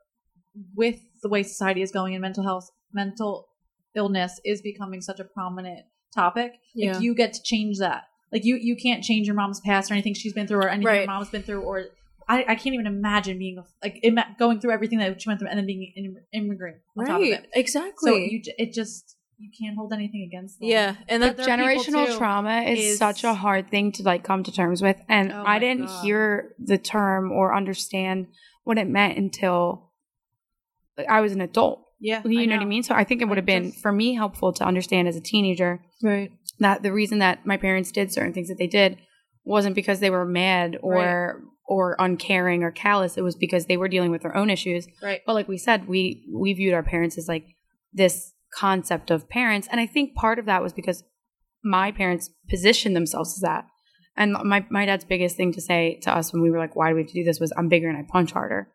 with the way society is going, and mental health, mental illness is becoming such a prominent topic. Yeah. Like you get to change that. Like you, you can't change your mom's past or anything she's been through or anything Right. your mom's been through or. I, I can't even imagine being like going through everything that she went through and then being an immigrant on top of right it. exactly So you it just you can't hold anything against them. yeah and But that there are people, generational trauma is, is- such a hard thing to like come to terms with and Oh i didn't God. hear the term or understand what it meant until like, i was an adult. Yeah, you know, what i mean? So i think it would have been just- for me helpful to understand as a teenager right. that the reason that my parents did certain things that they did wasn't because they were mad or or uncaring or callous. It was because they were dealing with their own issues. Right. But like we said we we viewed our parents as like this concept of parents and i think part of that was because my parents positioned themselves as that. And my, my dad's biggest thing to say to us when we were like why do we have to do this? was i'm bigger and i punch harder.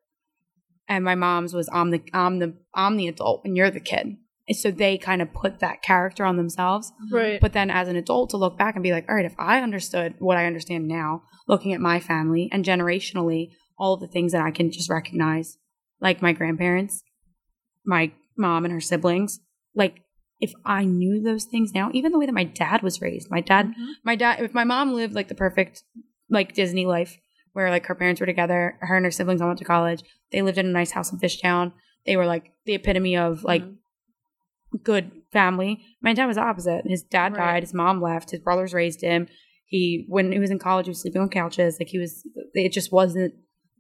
And my mom's was i'm the i'm the i'm the adult and you're the kid. And so they kind of put that character on themselves. Mm-hmm. Right. But then as an adult to look back and be like, all right, if I understood what I understand now, looking at my family and generationally, all the things that I can just recognize, like my grandparents, my mom and her siblings, like if I knew those things now, even the way that my dad was raised, my dad, Mhm. my dad, if my mom lived like the perfect, like Disney life, where like her parents were together, her and her siblings all went to college, they lived in a nice house in Fishtown, they were like the epitome of like Mhm. good family. My dad was opposite. His dad Right. died. His mom left. His brothers raised him. He when he was in college, he was sleeping on couches. Like he was. It just wasn't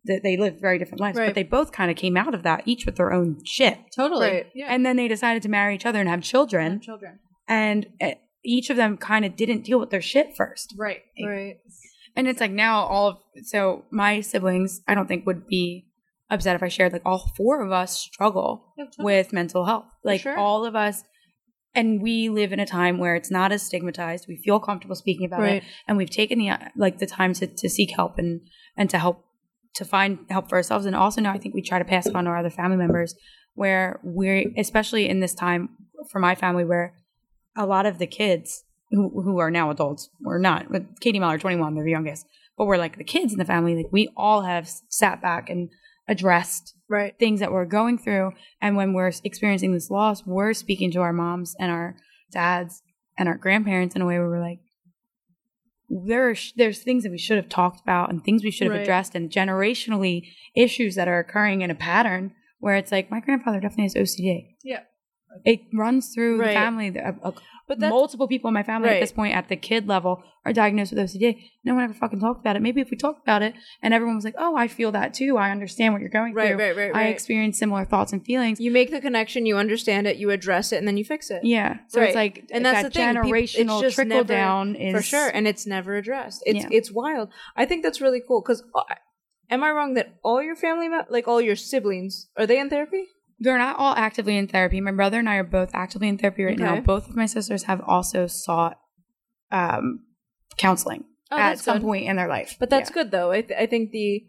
that they lived very different lives. Right. But they both kind of came out of that, each with their own shit. totally. Right. Yeah, And then they decided to marry each other and have and children. children. And uh, each of them kind of didn't deal with their shit first. Right. right And it's like now all of so my siblings, I don't think would be upset if I shared like all four of us struggle Yeah, totally. with mental health. Like sure. all of us and we live in a time where it's not as stigmatized. We feel comfortable speaking about right it and we've taken the like the time to to seek help and and to help to find help for ourselves. And also now I think we try to pass it on to our other family members where we're especially in this time for my family where a lot of the kids who, who are now adults we're not with Katie Miller 21 they're the youngest but we're like the kids in the family like we all have sat back and addressed right. things that we're going through. And when we're experiencing this loss we're speaking to our moms and our dads and our grandparents in a way where we're like there are sh- there's things that we should have talked about and things we should have Right. addressed and generationally issues that are occurring in a pattern where it's like my grandfather definitely has OCD. Yeah. It runs through Right. the family. A- a- but multiple people in my family at this point at the kid level are diagnosed with OCD. No one ever fucking talked about it. Maybe if we talked about it and everyone was like, "Oh, I feel that too. I understand what you're going right through. right right I right experience similar thoughts and feelings." you make the connection you understand it you address it and then you fix it Yeah. So Right. it's like And that's that the thing, generational just trickle never- down is for sure and it's never addressed it's Yeah. it's wild i think that's really cool because uh, am i wrong that all your family like all your siblings are they in therapy They're not all actively in therapy. My brother and I are both actively in therapy right now. Both of my sisters have also sought um, counseling Oh, at some good. point in their life. but that's Yeah. good though I, th- I think the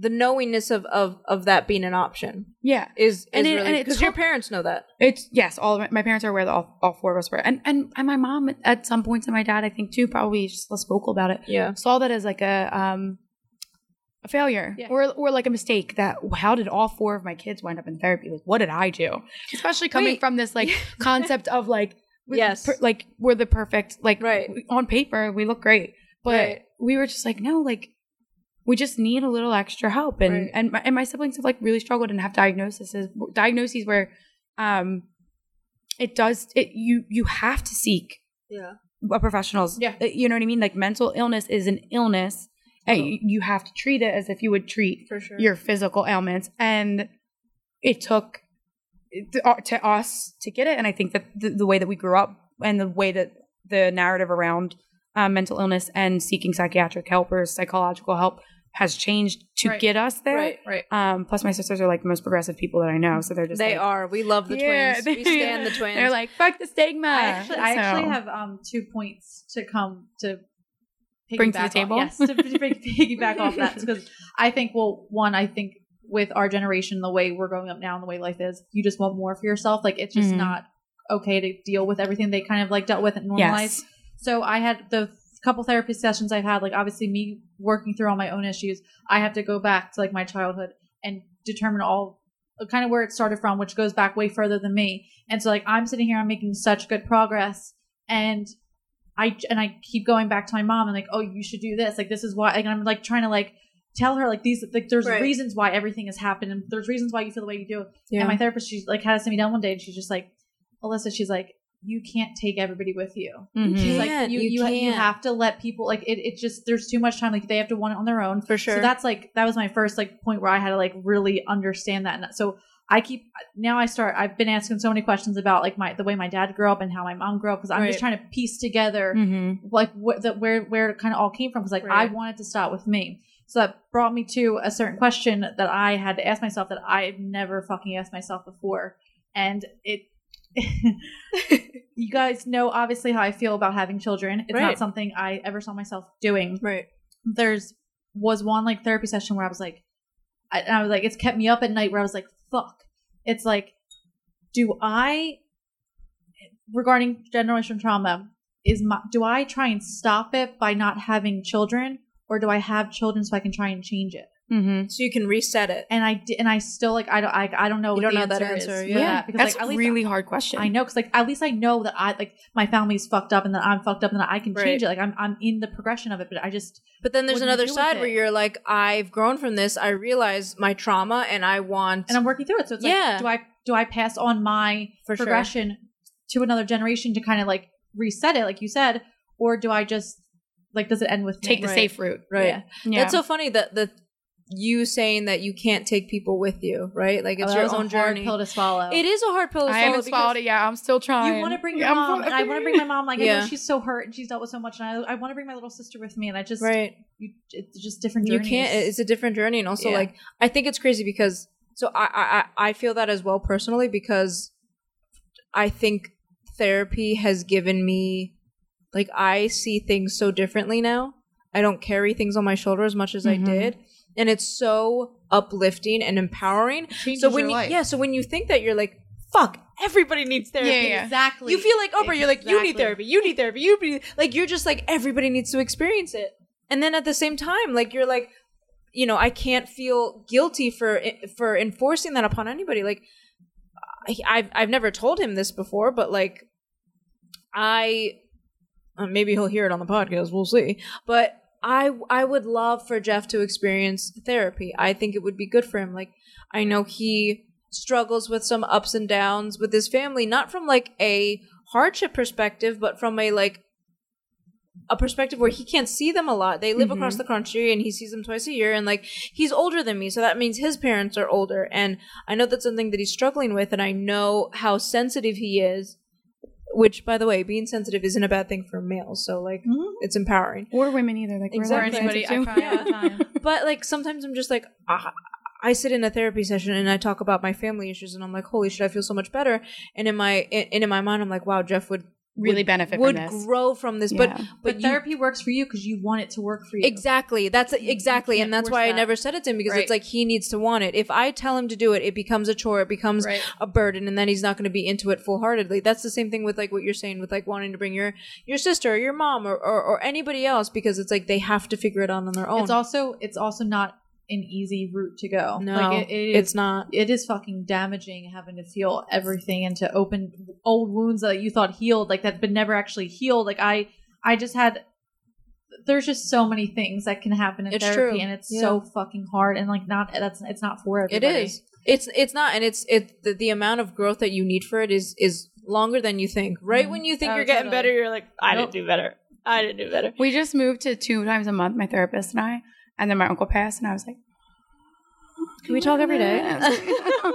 the knowingness of of of that being an option Yeah. is is And it- really because your parents know that. It's yes, all of my, my parents are aware that all, all four of us were, and, and and my mom at some points, and my dad, I think too, probably just less vocal about it. Yeah. Saw that as like a um a failure Yeah. or or like a mistake. That how did all four of my kids wind up in therapy? Like, what did I do? Especially coming Wait. from this like (laughs) concept of like Yes. per- like we're the perfect like Right. on paper we look great, but Right. we were just like no like. We just need a little extra help, and Right. and my, and my siblings have like really struggled and have diagnoses diagnoses where um it does it you you have to seek Yeah. a professional's Yeah. you know what i mean like mental illness is an illness and you, you have to treat it as if you would treat sure. your physical ailments and it took to, uh, to us to get it and i think that the, the way that we grew up and the way that the narrative around um, mental illness and seeking psychiatric help or psychological help has changed to Right. get us there Right. Right. um, plus, my sisters are like the most progressive people that I know, so they're just They like, are. We love the Yeah, twins. We stand the (laughs) twins. They're like, fuck the stigma. I actually, I actually have um two points to come to Bring to the piggyback off- table? Yes, to piggy- piggyback off that because I think well, one, I think with our generation, the way we're growing up now and the way life is, you just want more for yourself. Like it's just Mhm. not okay to deal with everything they kind of like dealt with in normal life. So I had the couple therapy sessions I've had, like obviously me working through all my own issues, I have to go back to like my childhood and determine all kind of where it started from, which goes back way further than me. And so like I'm sitting here, I'm making such good progress and I and I keep going back to my mom and like, oh, you should do this. Like this is why and I'm like trying to like tell her like these like there's Right. reasons why everything has happened and there's reasons why you feel the way you do. yeah. And my therapist, she's like had to sit me down one day and she's just like, Alyssa, she's like, you can't take everybody with you. Mhm. She's can't. like, you You you, you have to let people like it. It just there's too much time. Like they have to want it on their own. for sure. So that's like that was my first like point where I had to like really understand that. And so I keep now I start. I've been asking so many questions about like my the way my dad grew up and how my mom grew up because I'm just trying to piece together Mhm. like what the, where where it kind of all came from because like I wanted to start with me. So that brought me to a certain question that I had to ask myself that I've never fucking asked myself before, and it. (laughs) you guys know obviously how I feel about having children. It's Right. not something I ever saw myself doing. right. There's was one like therapy session where I was like, I, and I was like, it's kept me up at night where I was like, fuck. It's like, do I, regarding generational trauma, is my, do I try and stop it by not having children, or do I have children so I can try and change it? Mhm. So you can reset it. And I di- and I still like I don't I, I don't know You what don't the know that answer, answer, is yeah. that because that's like a least really hard question. I know because like at least I know that I like my family's fucked up and that I'm fucked up and that I can Right. change it. Like I'm I'm in the progression of it, but I just But then there's What do you another side where you're like, I've grown from this. I realize my trauma, and I want. and I'm working through it. So it's Yeah. like, do I do I pass on my For sure. progression to another generation to kind of like reset it, like you said, or do I just like does it end with Take me? the Right. safe route. right. Yeah. Yeah. That's so funny that the you saying that you can't take people with you, right? Like it's Oh, that your was a own hard journey. pill to swallow. It is a hard pill to I swallow. haven't swallowed it yet. I'm still trying. You want to bring your Yeah, I'm mom, and I want to bring my mom. Like I know she's so hurt and she's dealt with so much, and I, I want to bring my little sister with me. And I just, Right. you, it's just different. Journey. You can't. It's a different journey, and also Yeah. like I think it's crazy because so I I I I feel that as well personally because I think therapy has given me like I see things so differently now. I don't carry things on my shoulder as much as Mhm. I did, and it's so uplifting and empowering. Changes so when your you life. yeah, so when you think that you're like fuck, everybody needs therapy. Yeah, yeah. exactly. You feel like Oprah. You're like, you need therapy. You need therapy. You need like you're just like everybody needs to experience it. And then at the same time, like you're like, you know, I can't feel guilty for for enforcing that upon anybody. Like, I, I've I've never told him this before, but like, I uh, maybe he'll hear it on the podcast. We'll see. But I I would love for Jeff to experience therapy. I think it would be good for him. Like, I know he struggles with some ups and downs with his family, not from like a hardship perspective, but from a like a perspective where he can't see them a lot. They live Mhm. across the country and he sees them twice a year and like he's older than me, so that means his parents are older and I know that's something that he's struggling with and I know how sensitive he is. Which by the way, being sensitive isn't a bad thing for males, so like Mhm. it's empowering. or women either. Like Exactly. we're anybody. I too. cry all the (laughs) time. But like sometimes I'm just like ah, I sit in a therapy session and I talk about my family issues and I'm like, holy shit, I feel so much better. And in my in, in my mind, I'm like, wow, Jeff would really would- benefit from would this. grow from this. Yeah. But But, but you, therapy works for you because you want it to work for you. Exactly. That's exactly, and that's force why I never said it to him because Right. it's like he needs to want it. If I tell him to do it, it becomes a chore. It becomes Right. a burden, and then he's not going to be into it full heartedly. That's the same thing with like what you're saying with like wanting to bring your your sister or your mom or, or or anybody else because it's like they have to figure it out on their own. It's also it's also not an easy route to go. no, like it, it is, it's not. It is fucking damaging having to feel everything and to open old wounds that you thought healed, like that, but never actually healed. Like I, I just had. There's just so many things that can happen in It's therapy, true. and it's Yeah. so fucking hard. And like, not that's it's not for It everybody. is. It's it's not, and it's it. The, the amount of growth that you need for it is is longer than you think. Right Mhm. when you think Oh, you're getting better, you're like, I Nope. didn't do better. I didn't do better. We just moved to two times a month, my therapist and I, and then my uncle passed, and I was like, Can we talk every day? (laughs) I was like, I,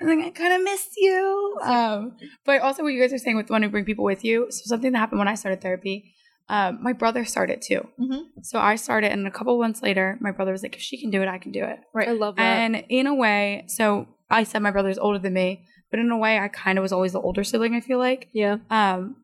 was like, I kind of miss you. Um, but also, what you guys are saying with wanting to bring people with you. So something that happened when I started therapy. Um, my brother started too. Mhm. So I started, and a couple months later, my brother was like, "If she can do it, I can do it." Right. I love that. And in a way, so I said my brother's older than me, but in a way, I kind of was always the older sibling. I feel like. yeah. Um,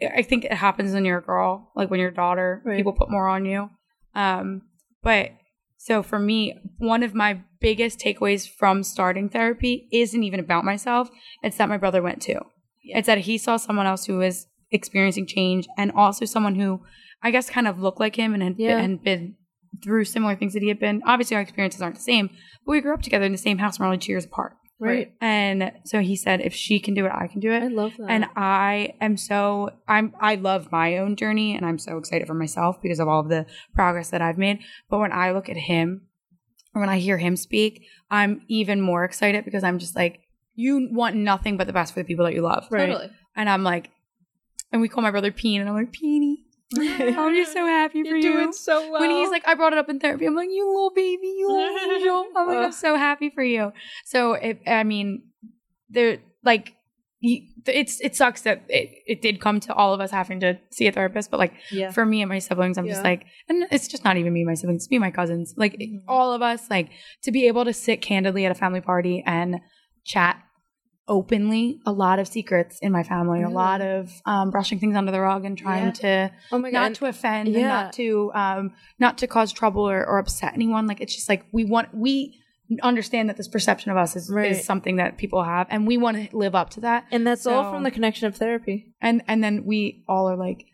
I think it happens when you're a girl, like when you're a daughter, Right. people put more on you. Um, but so for me, one of my biggest takeaways from starting therapy isn't even about myself. It's that my brother went to. It's that he saw someone else who was experiencing change and also someone who I guess kind of looked like him and had, Yeah. been, and been through similar things that he had been. Obviously, our experiences aren't the same, but we grew up together in the same house. We're only two years apart. Right. And so he said, if she can do it, I can do it I love that. and I am so I'm I love my own journey and I'm so excited for myself because of all of the progress that I've made. But when I look at him or when I hear him speak, I'm even more excited because I'm just like you want nothing but the best for the people that you love. Right. Totally. And I'm like and we call my brother Peen and I'm like Peeny. (laughs) I'm just so happy for You're you. doing so well. When he's like, I brought it up in therapy. I'm like, you little baby, you little (laughs) angel. I'm like, I'm so happy for you. So, it, I mean, there, like, it's it sucks that it, it did come to all of us having to see a therapist, but like yeah. for me and my siblings, I'm just like, and it's just not even me, and my siblings, it's me, my cousins, like Mhm. all of us, like to be able to sit candidly at a family party and chat openly, a lot of secrets in my family, a lot of um, brushing things under the rug and trying Yeah. to oh my god. not to offend and yeah. not to um not to cause trouble or, or upset anyone like it's just like we want we understand that this perception of us is, Right. is something that people have and we want to live up to that and that's all from the connection of therapy. and and then we all are like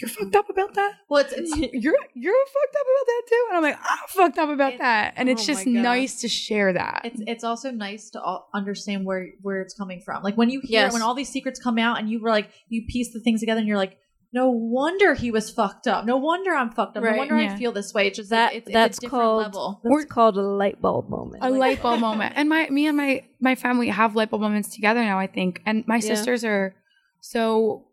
you're fucked up about that Well, it's, it's (laughs) you're you're fucked up about that too and i'm like i'm fucked up about that and it's oh just nice to share that it's it's also nice to all understand where where it's coming from. Like when you hear Yes. when all these secrets come out and you were like you piece the things together and you're like, no wonder he was fucked up. No wonder I'm fucked up. Right. No wonder Yeah. I feel this way. It's just That like, it's, that's it's a called level. that's We're- called a light bulb moment. a Like- light bulb (laughs) moment. And my me and my my family have light bulb moments together now. I think, and my Yeah. sisters are so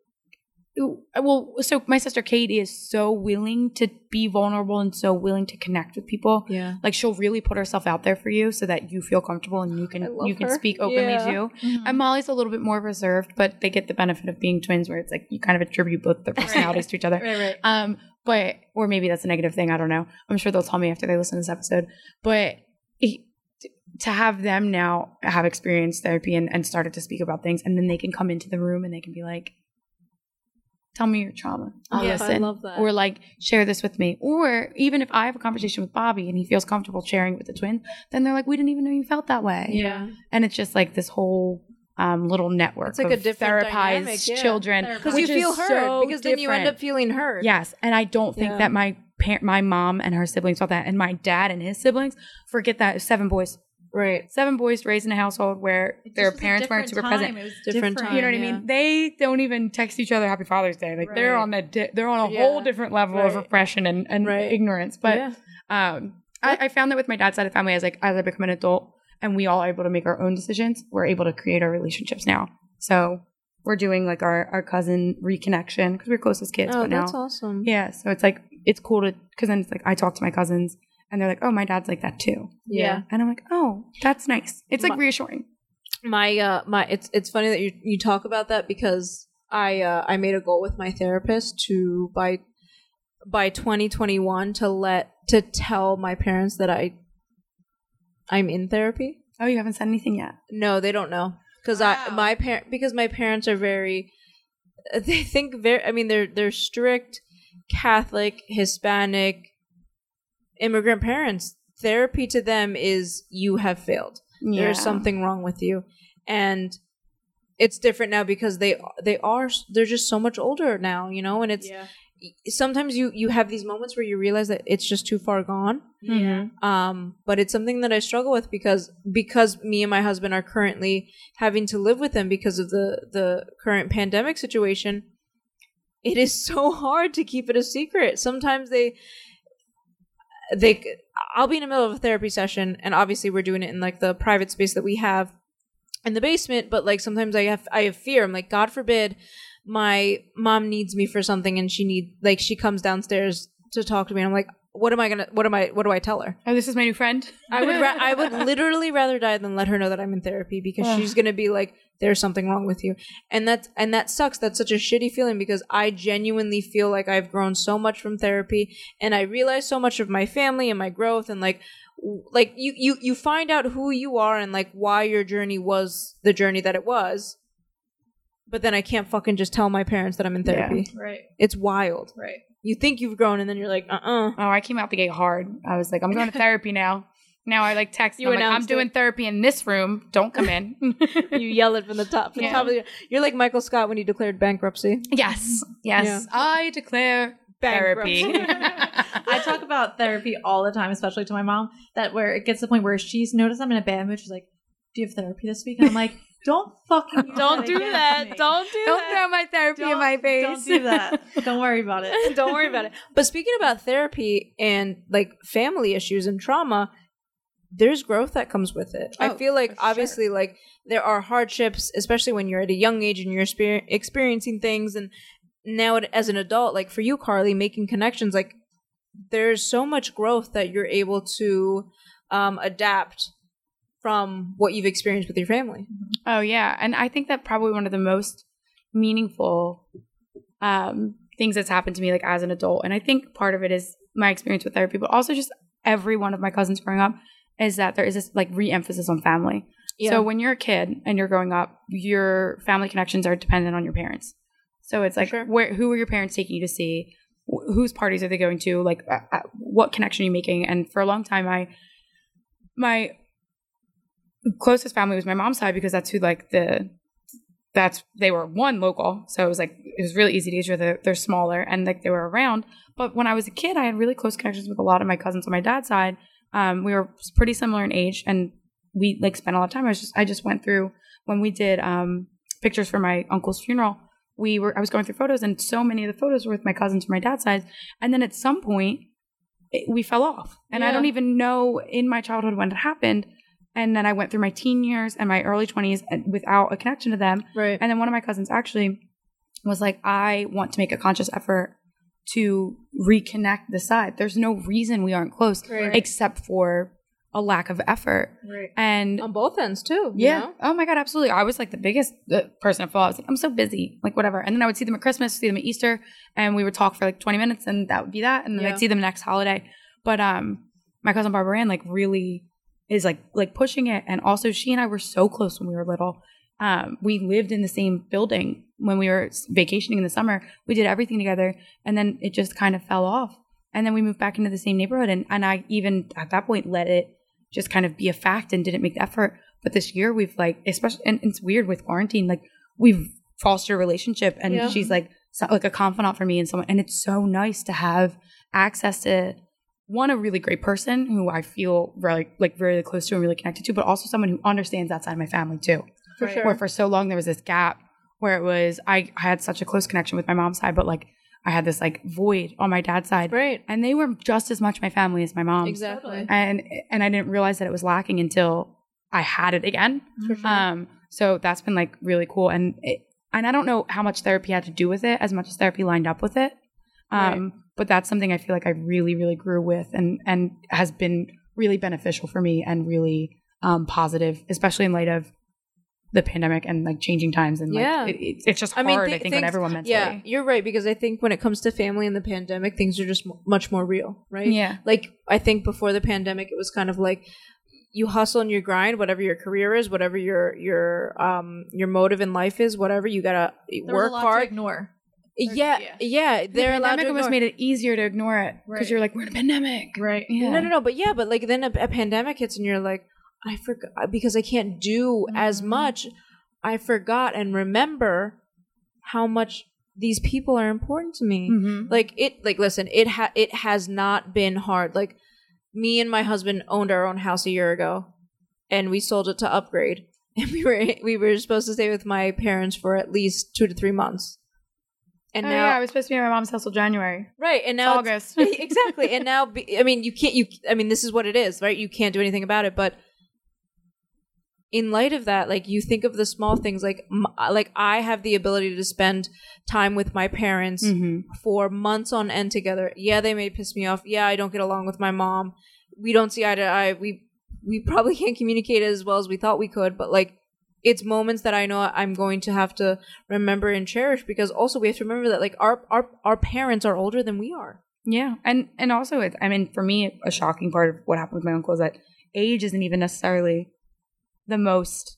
well. So my sister Katie is so willing to be vulnerable and so willing to connect with people. Yeah. Like she'll really put herself out there for you so that you feel comfortable and you can love you can speak openly Yeah. too. Mhm. And Molly's a little bit more reserved, but they get the benefit of being twins, where it's like you kind of attribute both their personalities to each other. right, right. Um, but or maybe that's a negative thing. I don't know. I'm sure they'll tell me after they listen to this episode. But it, to have them now have experienced therapy and, and started to speak about things, and then they can come into the room and they can be like, "Tell me your trauma. I'll Yes, listen." I love that. Or like share this with me. Or even if I have a conversation with Bobby and he feels comfortable sharing it with the twins, then they're like, "We didn't even know you felt that way." yeah. And it's just like this whole um, little network It's like of a different therapized dynamic, yeah. children Because which you feel heard. so because then you end up feeling heard. Yes, and I don't think Yeah. that my parent, my mom and her siblings felt that, and my dad and his siblings forget that seven boys, Right. seven boys raised in a household where It their a parents weren't super time. present. It was Different different. You know what I mean? They don't even text each other Happy Father's Day. Like they're on that. Di- they're on a Yeah. whole different level of Right. repression and, and Right. ignorance. But yeah. um, I, I found that with my dad's side of the family, as like as I become an adult and we all are able to make our own decisions, we're able to create our relationships now. So we're doing like our our cousin reconnection because we're close as kids. oh, but now that's awesome. yeah, so it's like it's cool to because then it's like I talk to my cousins and they're like, "Oh, my dad's like that too," Yeah. and I'm like, "Oh, that's nice." It's like My- reassuring. my uh my it's it's funny that you you talk about that because I uh I made a goal with my therapist to by by 2021 to let to tell my parents that I I'm in therapy. Oh, you haven't said anything yet. No, they don't know because I my parent because my parents are very (laughs) they think very. I mean, they're they're strict Catholic, Hispanic, immigrant parents. Therapy to them is you have failed. There's something wrong with you, and it's different now because they they are they're just so much older now, you know. And it's yeah. sometimes you you have these moments where you realize that it's just too far gone. Mhm. Um, but it's something that I struggle with because because me and my husband are currently having to live with them because of the the current pandemic situation. It is so (laughs) hard to keep it a secret. Sometimes they they I'll be in the middle of a therapy session and obviously we're doing it in like the private space that we have in the basement, but like sometimes I have I have fear. I'm like god forbid my mom needs me for something and she need like she comes downstairs to talk to me and I'm like what am I going to what am I what do I tell her? Oh, this is my new friend. I would ra- I would (laughs) literally rather die than let her know that I'm in therapy because Ugh. she's gonna be like, "There's something wrong with you," and that's and that sucks. That's such a shitty feeling because I genuinely feel like I've grown so much from therapy, and I realize so much of my family and my growth, and like, like you you you find out who you are and like why your journey was the journey that it was. But then I can't fucking just tell my parents that I'm in Yeah. therapy. Right. It's wild. Right. You think you've grown, and then you're like, uh uh Oh, I came out the gate hard. I was like, I'm going to (laughs) therapy now. Now I like text. You You I'm, like, I'm doing it. therapy in this room. Don't come in. (laughs) you yell it from the top. From the top of the, you're like Michael Scott when he declared bankruptcy. yes, yes. Yeah. I declare therapy. (laughs) I talk about therapy all the time, especially to my mom, that where it gets to the point where she's noticed I'm in a bad mood. She's like, Do you have therapy this week? And I'm like, Don't fucking (laughs) Don't do against that. me. Don't do that. Don't that. throw my therapy in my face. Don't do that. (laughs) Don't worry about it. (laughs) Don't worry about it. But speaking about therapy and like family issues and trauma, there's growth that comes with it. I Oh, feel like for sure. obviously like there are hardships, especially when you're at a young age and you're exper- experiencing things and now it- as an adult like for you Carly making connections like there's so much growth that you're able to um adapt from what you've experienced with your family. Oh yeah, and I think that probably one of the most meaningful um, things that's happened to me, like as an adult, and I think part of it is my experience with therapy, but also just every one of my cousins growing up is that there is this like re-emphasis on family. So when you're a kid and you're growing up, your family connections are dependent on your parents. So it's like, Sure. where who are your parents taking you to see? Wh- whose parties are they going to? Like, uh, uh, what connection are you making? And for a long time, I my closest family was my mom's side because that's who like the that's they were one local, so it was like it was really easy to get they're, they're smaller and like they were around. But when I was a kid, I had really close connections with a lot of my cousins on my dad's side. Um, we were pretty similar in age, and we like spent a lot of time. I was just I just went through when we did um, pictures for my uncle's funeral. We were I was going through photos, and so many of the photos were with my cousins from my dad's side. And then at some point, it, we fell off, and I don't even know in my childhood when it happened. And then I went through my teen years and my early 20s without a connection to them. right. And then one of my cousins actually was like, I want to make a conscious effort to reconnect the side. There's no reason we aren't close Right. except for a lack of effort. Right. And on both ends too. you yeah. know? Oh my God, absolutely. I was like the biggest person at fall. I was like, I'm so busy, like whatever. And then I would see them at Christmas, see them at Easter, and we would talk for like 20 minutes, and that would be that. And then Yeah. I'd see them next holiday. But um, my cousin Barbara Ann like really is like like pushing it, and also she and I were so close when we were little. Um, we lived in the same building when we were vacationing in the summer. We did everything together, and then it just kind of fell off. And then we moved back into the same neighborhood, and and I even at that point let it just kind of be a fact and didn't make the effort. But this year we've like, especially, and it's weird with quarantine, like we've fostered a relationship, and Yeah. she's like so, like a confidant for me and someone, and it's so nice to have access to one a really great person who I feel very like very close to and really connected to, but also someone who understands that side of my family too. For Right. sure. Where for so long there was this gap where it was I, I had such a close connection with my mom's side, but like I had this like void on my dad's side, Right. and they were just as much my family as my mom Exactly. and and I didn't realize that it was lacking until I had it again. For sure. Um, so that's been like really cool, and it, and I don't know how much therapy had to do with it, as much as therapy lined up with it. Um, but that's something I feel like I really, really grew with, and and has been really beneficial for me and really um, positive, especially in light of the pandemic and like changing times and like Yeah. it, it- it's just I hard. mean, I, thi- think on everyone mentally. Yeah, you're right because I think when it comes to family and the pandemic, things are just m- much more real, right? yeah, Like I think before the pandemic, it was kind of like you hustle and you grind, whatever your career is, whatever your your um your motive in life is, whatever you gotta There work a lot hard. to ignore. Yeah, yeah. yeah, The they're allowed pandemic to. almost made it easier to ignore it because Right. you're like, we're in a pandemic. Right. Yeah. No, no, no. But yeah, but like then a, a pandemic hits and you're like, I forgot because I can't do as Mhm. much. I forgot and remember how much these people are important to me. Mm-hmm. Like it, like listen, it ha- it has not been hard. Like me and my husband owned our own house a year ago, and we sold it to upgrade. (laughs) And we were we were supposed to stay with my parents for at least two to three months. And oh, now, yeah, I was supposed to be at my mom's house till January. right, and now it's- August. (laughs) exactly and now be, i mean you can't you i mean this is what it is right you can't do anything about it but in light of that like you think of the small things like m- like i have the ability to spend time with my parents mm-hmm. for months on end together yeah they may piss me off yeah i don't get along with my mom we don't see eye to eye we we probably (laughs) can't communicate as well as we thought we could but like it's moments that i know i'm going to have to remember and cherish because also we have to remember that like our our, our parents are older than we are Yeah, and and also, it, I mean, for me, a shocking part of what happened with my uncle is that age isn't even necessarily the most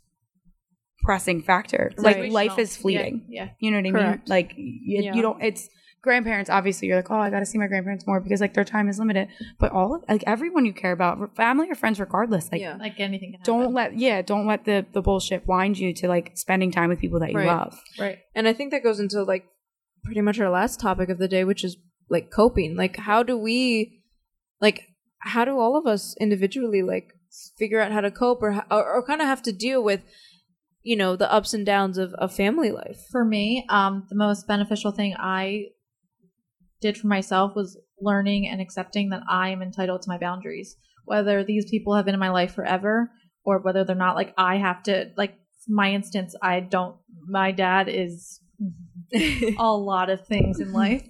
pressing factor. Like Right. life is fleeting. Yeah. You know what I mean? Like you, Yeah. you don't. It's grandparents. Obviously, you're like, oh, I got to see my grandparents more because like their time is limited. But all of like everyone you care about, family or friends, regardless, like Yeah. Like anything can don't let yeah, don't let the the bullshit wind you to like spending time with people that you Right. love. Right. And I think that goes into like pretty much our last topic of the day, which is like coping. Like, how do we, like, how do all of us individually like figure out how to cope, or or, or kind of have to deal with, you know, the ups and downs of of family life? for me, um, the most beneficial thing I did for myself was learning and accepting that I am entitled to my boundaries. Whether these people have been in my life forever or whether they're not, like I have to, like my instance, I don't, my dad is (laughs) a lot of things in life.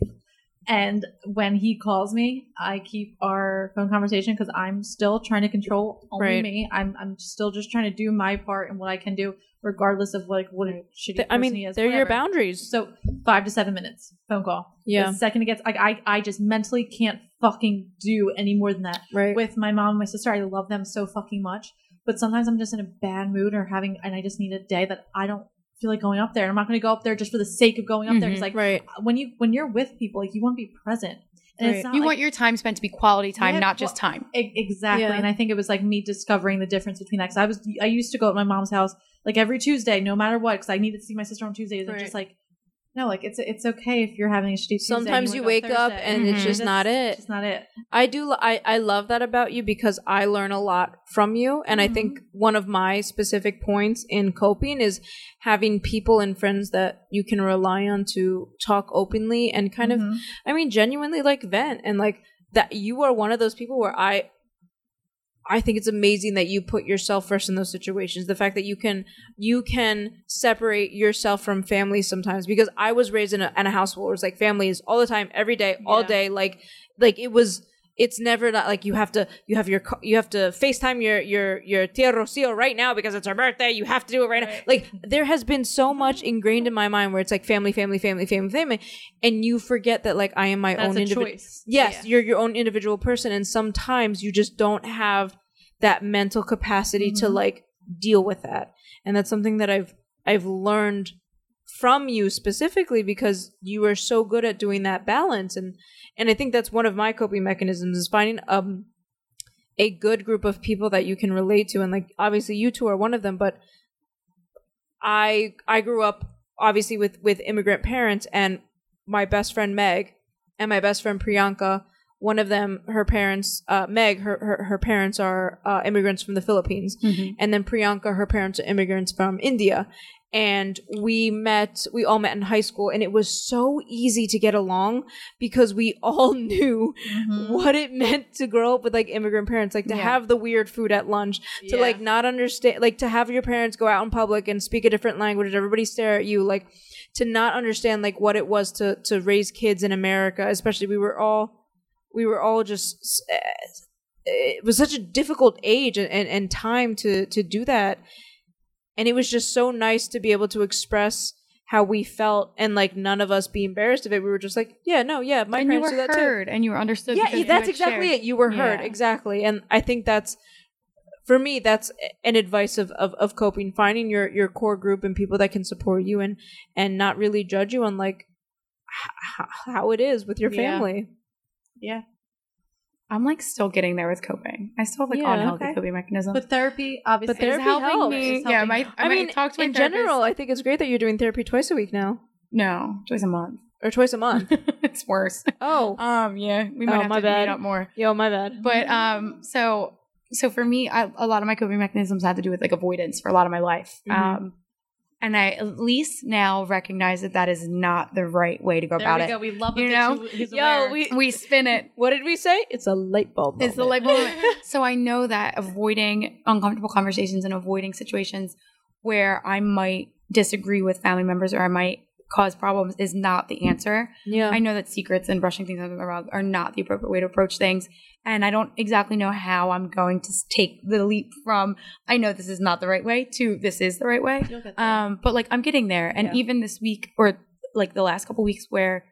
And when he calls me, I keep our phone conversation because I'm still trying to control only Right. me. I'm I'm still just trying to do my part and what I can do, regardless of like what a shitty I mean, is. they're your boundaries. So five to seven minutes phone call. Yeah. The second it gets like I I just mentally can't fucking do any more than that. Right. With my mom and my sister, I love them so fucking much. But sometimes I'm just in a bad mood or having and I just need a day that I don't feel like going up there. I'm not gonna go up there just for the sake of going up there. Mhm. It's like right. when you when you're with people, like you want to be present. And Right. it's not You like, want your time spent to be quality time, Yeah, not just time. Exactly Yeah. and i think it was like me discovering the difference between that because i was i used to go at my mom's house like every tuesday no matter what because i needed to see my sister on tuesdays and Right. just like no like it's it's okay if you're having a shitty Tuesday Sometimes you wake up and it's Mhm. just not it. It's not it I do. I I love that about you because I learn a lot from you, and I think one of my specific points in coping is having people and friends that you can rely on to talk openly and kind of, Mhm. I mean, genuinely like vent and like that. You are one of those people where I. I think it's amazing that you put yourself first in those situations. The fact that you can you can separate yourself from family sometimes because I was raised in a, in a household where it's like families all the time, every day, all Yeah. day. Like like it was it's never not like you have to you have your you have to FaceTime your your your tia Rocio right now because it's her birthday. You have to do it right, now. Like there has been so much ingrained in my mind where it's like family, family, family, family, family, and you forget that like I am my that's own a individual. choice Yes, Yeah. you're your own individual person, and sometimes you just don't have that mental capacity to Mhm. like deal with that, and that's something that I've I've learned from you specifically because you are so good at doing that balance, and and I think that's one of my coping mechanisms is finding um a good group of people that you can relate to, and like obviously you two are one of them, but I I grew up obviously with with immigrant parents and my best friend Meg and my best friend Priyanka. One of them her parents uh Meg her her, her parents are uh, immigrants from the Philippines. And then Priyanka her parents are immigrants from India and we met we all met in high school and it was so easy to get along because we (laughs) all knew Mhm. what it meant to grow up with like immigrant parents like to Yeah. have the weird food at lunch to Yeah. like not understand like to have your parents go out in public and speak a different language everybody stare at you like to not understand like what it was to to raise kids in america especially we were all we were all just uh, it was such a difficult age and, and, and time to to do that and it was just so nice to be able to express how we felt and like none of us be embarrassed of it we were just like yeah no yeah my and parents were do that too heard and you were understood. yeah, that's exactly shared. it. You were heard Yeah. exactly, and I think that's for me that's an advice of, of of coping finding your your core group and people that can support you and and not really judge you on like h- how it is with your Yeah. family Yeah. I'm like still getting there with coping. I still have like Yeah, unhealthy okay. coping mechanisms. But therapy, obviously, But therapy is helping helps. me. It's Yeah, my. I, i mean talk to my in therapist- general i think it's great that you're doing therapy twice a week now No, twice a month. or twice a month (laughs) it's worse. oh Um, yeah, we might Oh, have my to bad. meet up more. yo my bad But um, so so for me, I, a lot of my coping mechanisms had to do with like avoidance for a lot of my life. Mhm. Um, and I at least now recognize that that is not the right way to go There about we it. go. We love it. You that know? you- he's Yo, aware. we- We spin it. (laughs) what did we say it's a light bulb It's the moment. light bulb. (laughs) so I know that avoiding uncomfortable conversations and avoiding situations where I might disagree with family members or I might cause problems is not the answer. yeah I know that secrets and brushing things under the rug are not the appropriate way to approach things. And I don't exactly know how I'm going to take the leap from I know this is not the right way to this is the right way. You'll get there. Um, but like I'm getting there. And Yeah. even this week or like the last couple weeks where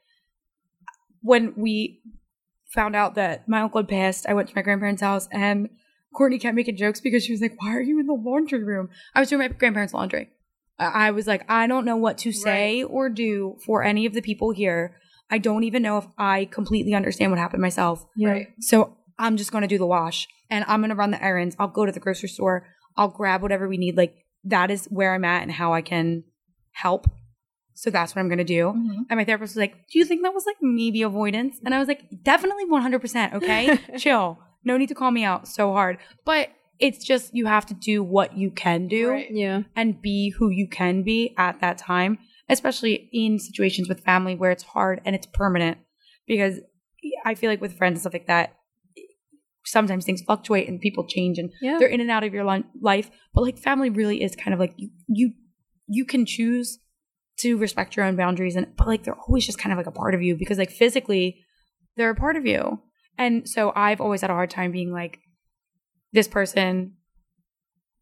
when we found out that my uncle had passed, I went to my grandparents' house and Courtney kept making jokes because she was like, Why are you in the laundry room? I was doing my grandparents' laundry. I I was like, I don't know what to say or do for any of the people here. I don't even know if I completely understand what happened myself. yeah Right. So I'm just going to do the wash and I'm going to run the errands. I'll go to the grocery store. I'll grab whatever we need. Like that is where I'm at and how I can help. So that's what I'm going to do. Mhm. And my therapist was like, Do you think that was like maybe avoidance? And I was like, Definitely 100%. Okay. (laughs) Chill. No need to call me out so hard. But it's just you have to do what you can do Right. yeah and be who you can be at that time, especially in situations with family where it's hard and it's permanent. Because I feel like with friends and stuff like that, sometimes things fluctuate and people change and yeah they're in and out of your li- life. But like family really is kind of like you you you can choose to respect your own boundaries and but like they're always just kind of like a part of you because like physically they're a part of you. And so I've always had a hard time being like this person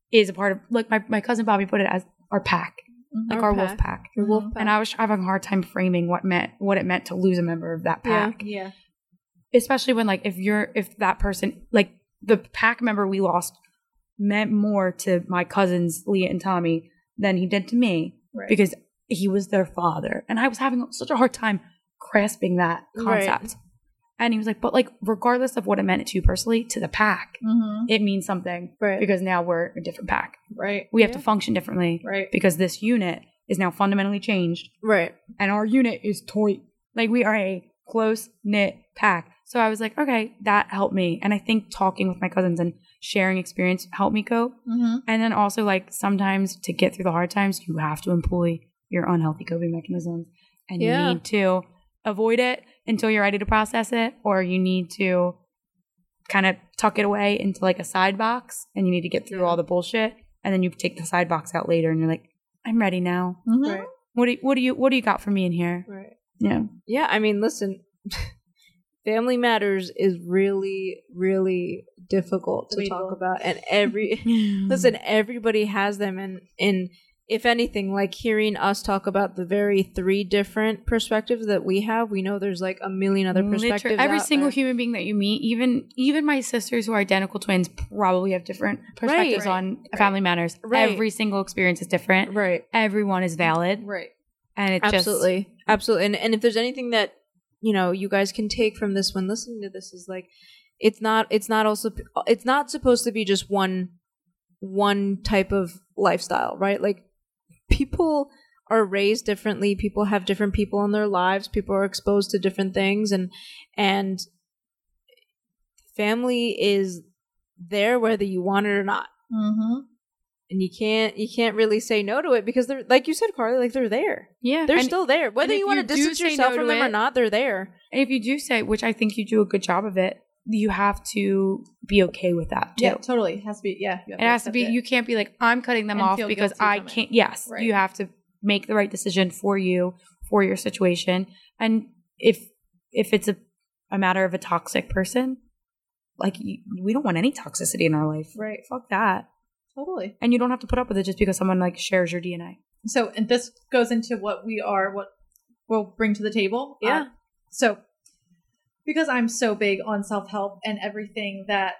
is a part of like my, my cousin Bobby put it as our pack, mm-hmm. like Our our, pack. wolf pack. Your wolf pack. And I was having a hard time framing what meant what it meant to lose a member of that pack Yeah. especially when like if you're if that person like the pack member we lost meant more to my cousins Leah and Tommy than he did to me Right. because he was their father and I was having such a hard time grasping that Right. And he was like, but like regardless of what it meant to you personally, to the pack, Mhm. it means something right because now we're a different pack. Right. We have Yeah. to function differently Right. because this unit is now fundamentally changed right and our unit is tight. Like we are a close knit pack. So I was like, okay, that helped me. And I think talking with my cousins and sharing experience helped me cope. Mm-hmm. And then also like sometimes to get through the hard times, you have to employ your unhealthy coping mechanisms. And Yeah. you need to avoid it until you're ready to process it, or you need to kind of tuck it away into like a side box and you need to get through all the bullshit. And then you take the side box out later and you're like, I'm ready now. Mm-hmm. right What do you, what do you what do you got for me in here? right Yeah. Yeah, I mean, listen, (laughs) Family Matters is really, really difficult to talk about, and every (laughs) listen, everybody has them, and and if anything, like hearing us talk about the very three different perspectives that we have, we know there's like a million other Literally, perspectives. every out single there. human being that you meet, even even my sisters who are identical twins, probably have different perspectives right, on family matters. Right. Every single experience is different. right? Everyone is valid, Right. and it's Absolutely, absolutely. And and if there's anything that you know you guys can take from this when listening to this is like, it's not it's not also it's not supposed to be just one one type of lifestyle, right? Like people are raised differently. People have different people in their lives. People are exposed to different things. And and family is there whether you want it or not. Mm-hmm. and you can't you can't really say no to it because they're like you said carly like they're there. Yeah. they're and, still there. Whether you want to distance yourself no from them or not they're there. and if you do say, which I think you do a good job of it, you have to be okay with that too. Yeah, totally. It has to be. Yeah. you have it has to be. it. You can't be like, I'm cutting them And off because I can't. Yes, Right. you have to make the right decision for you for your situation. And if if it's a a matter of a toxic person, like you, we don't want any toxicity in our life. Right. Fuck that. Totally. And you don't have to put up with it just because someone like shares your DNA. So, and this goes into what we are, what we'll bring to the table. Yeah. Uh, so, because I'm so big on self help and everything that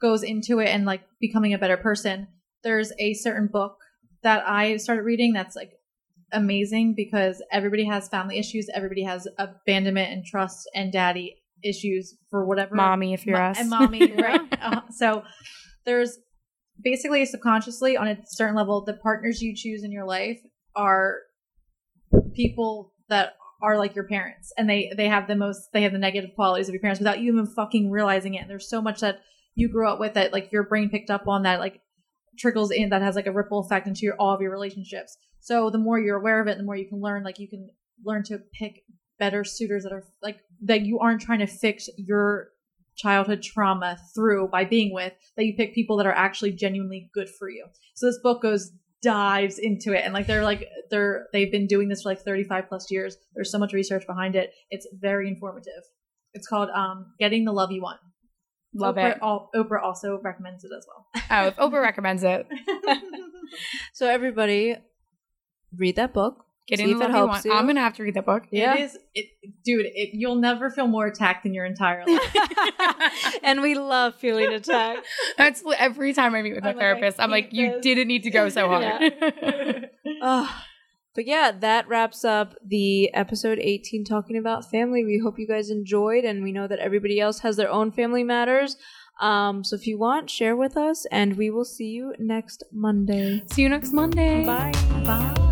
goes into it and like becoming a better person, there's a certain book that I started reading that's like amazing because everybody has family issues, everybody has abandonment and trust and daddy issues for whatever Mommy, if you're Mo- us. and mommy, (laughs) right? Uh, so there's basically subconsciously on a certain level, the partners you choose in your life are people that are like your parents, and they they have the most they have the negative qualities of your parents without you even fucking realizing it. And there's so much that you grew up with that like your brain picked up on that like trickles in that has like a ripple effect into your all of your relationships. So the more you're aware of it, the more you can learn. Like you can learn to pick better suitors that are like that you aren't trying to fix your childhood trauma through by being with that you pick people that are actually genuinely good for you so this book goes dives into it and like they're like they're they've been doing this for like 35 plus years there's so much research behind it it's very informative it's called um getting the love you want Love oprah, it. al- oprah also recommends it as well Oh, if Oprah recommends it. (laughs) (laughs) So everybody, read that book. Getting See the if it love you want. you. I'm gonna have to read that book. Yeah. it is it dude it, you'll never feel more attacked in your entire life (laughs) and we love feeling attacked. (laughs) That's every time I meet with my I'm like, therapist. I'm like, hate you didn't need to go so hard. (laughs) Ugh. but yeah, that wraps up the episode 18 talking about family. We hope you guys enjoyed, and we know that everybody else has their own family matters. Um, so if you want, share with us, and we will see you next Monday. See you next Monday. Bye. bye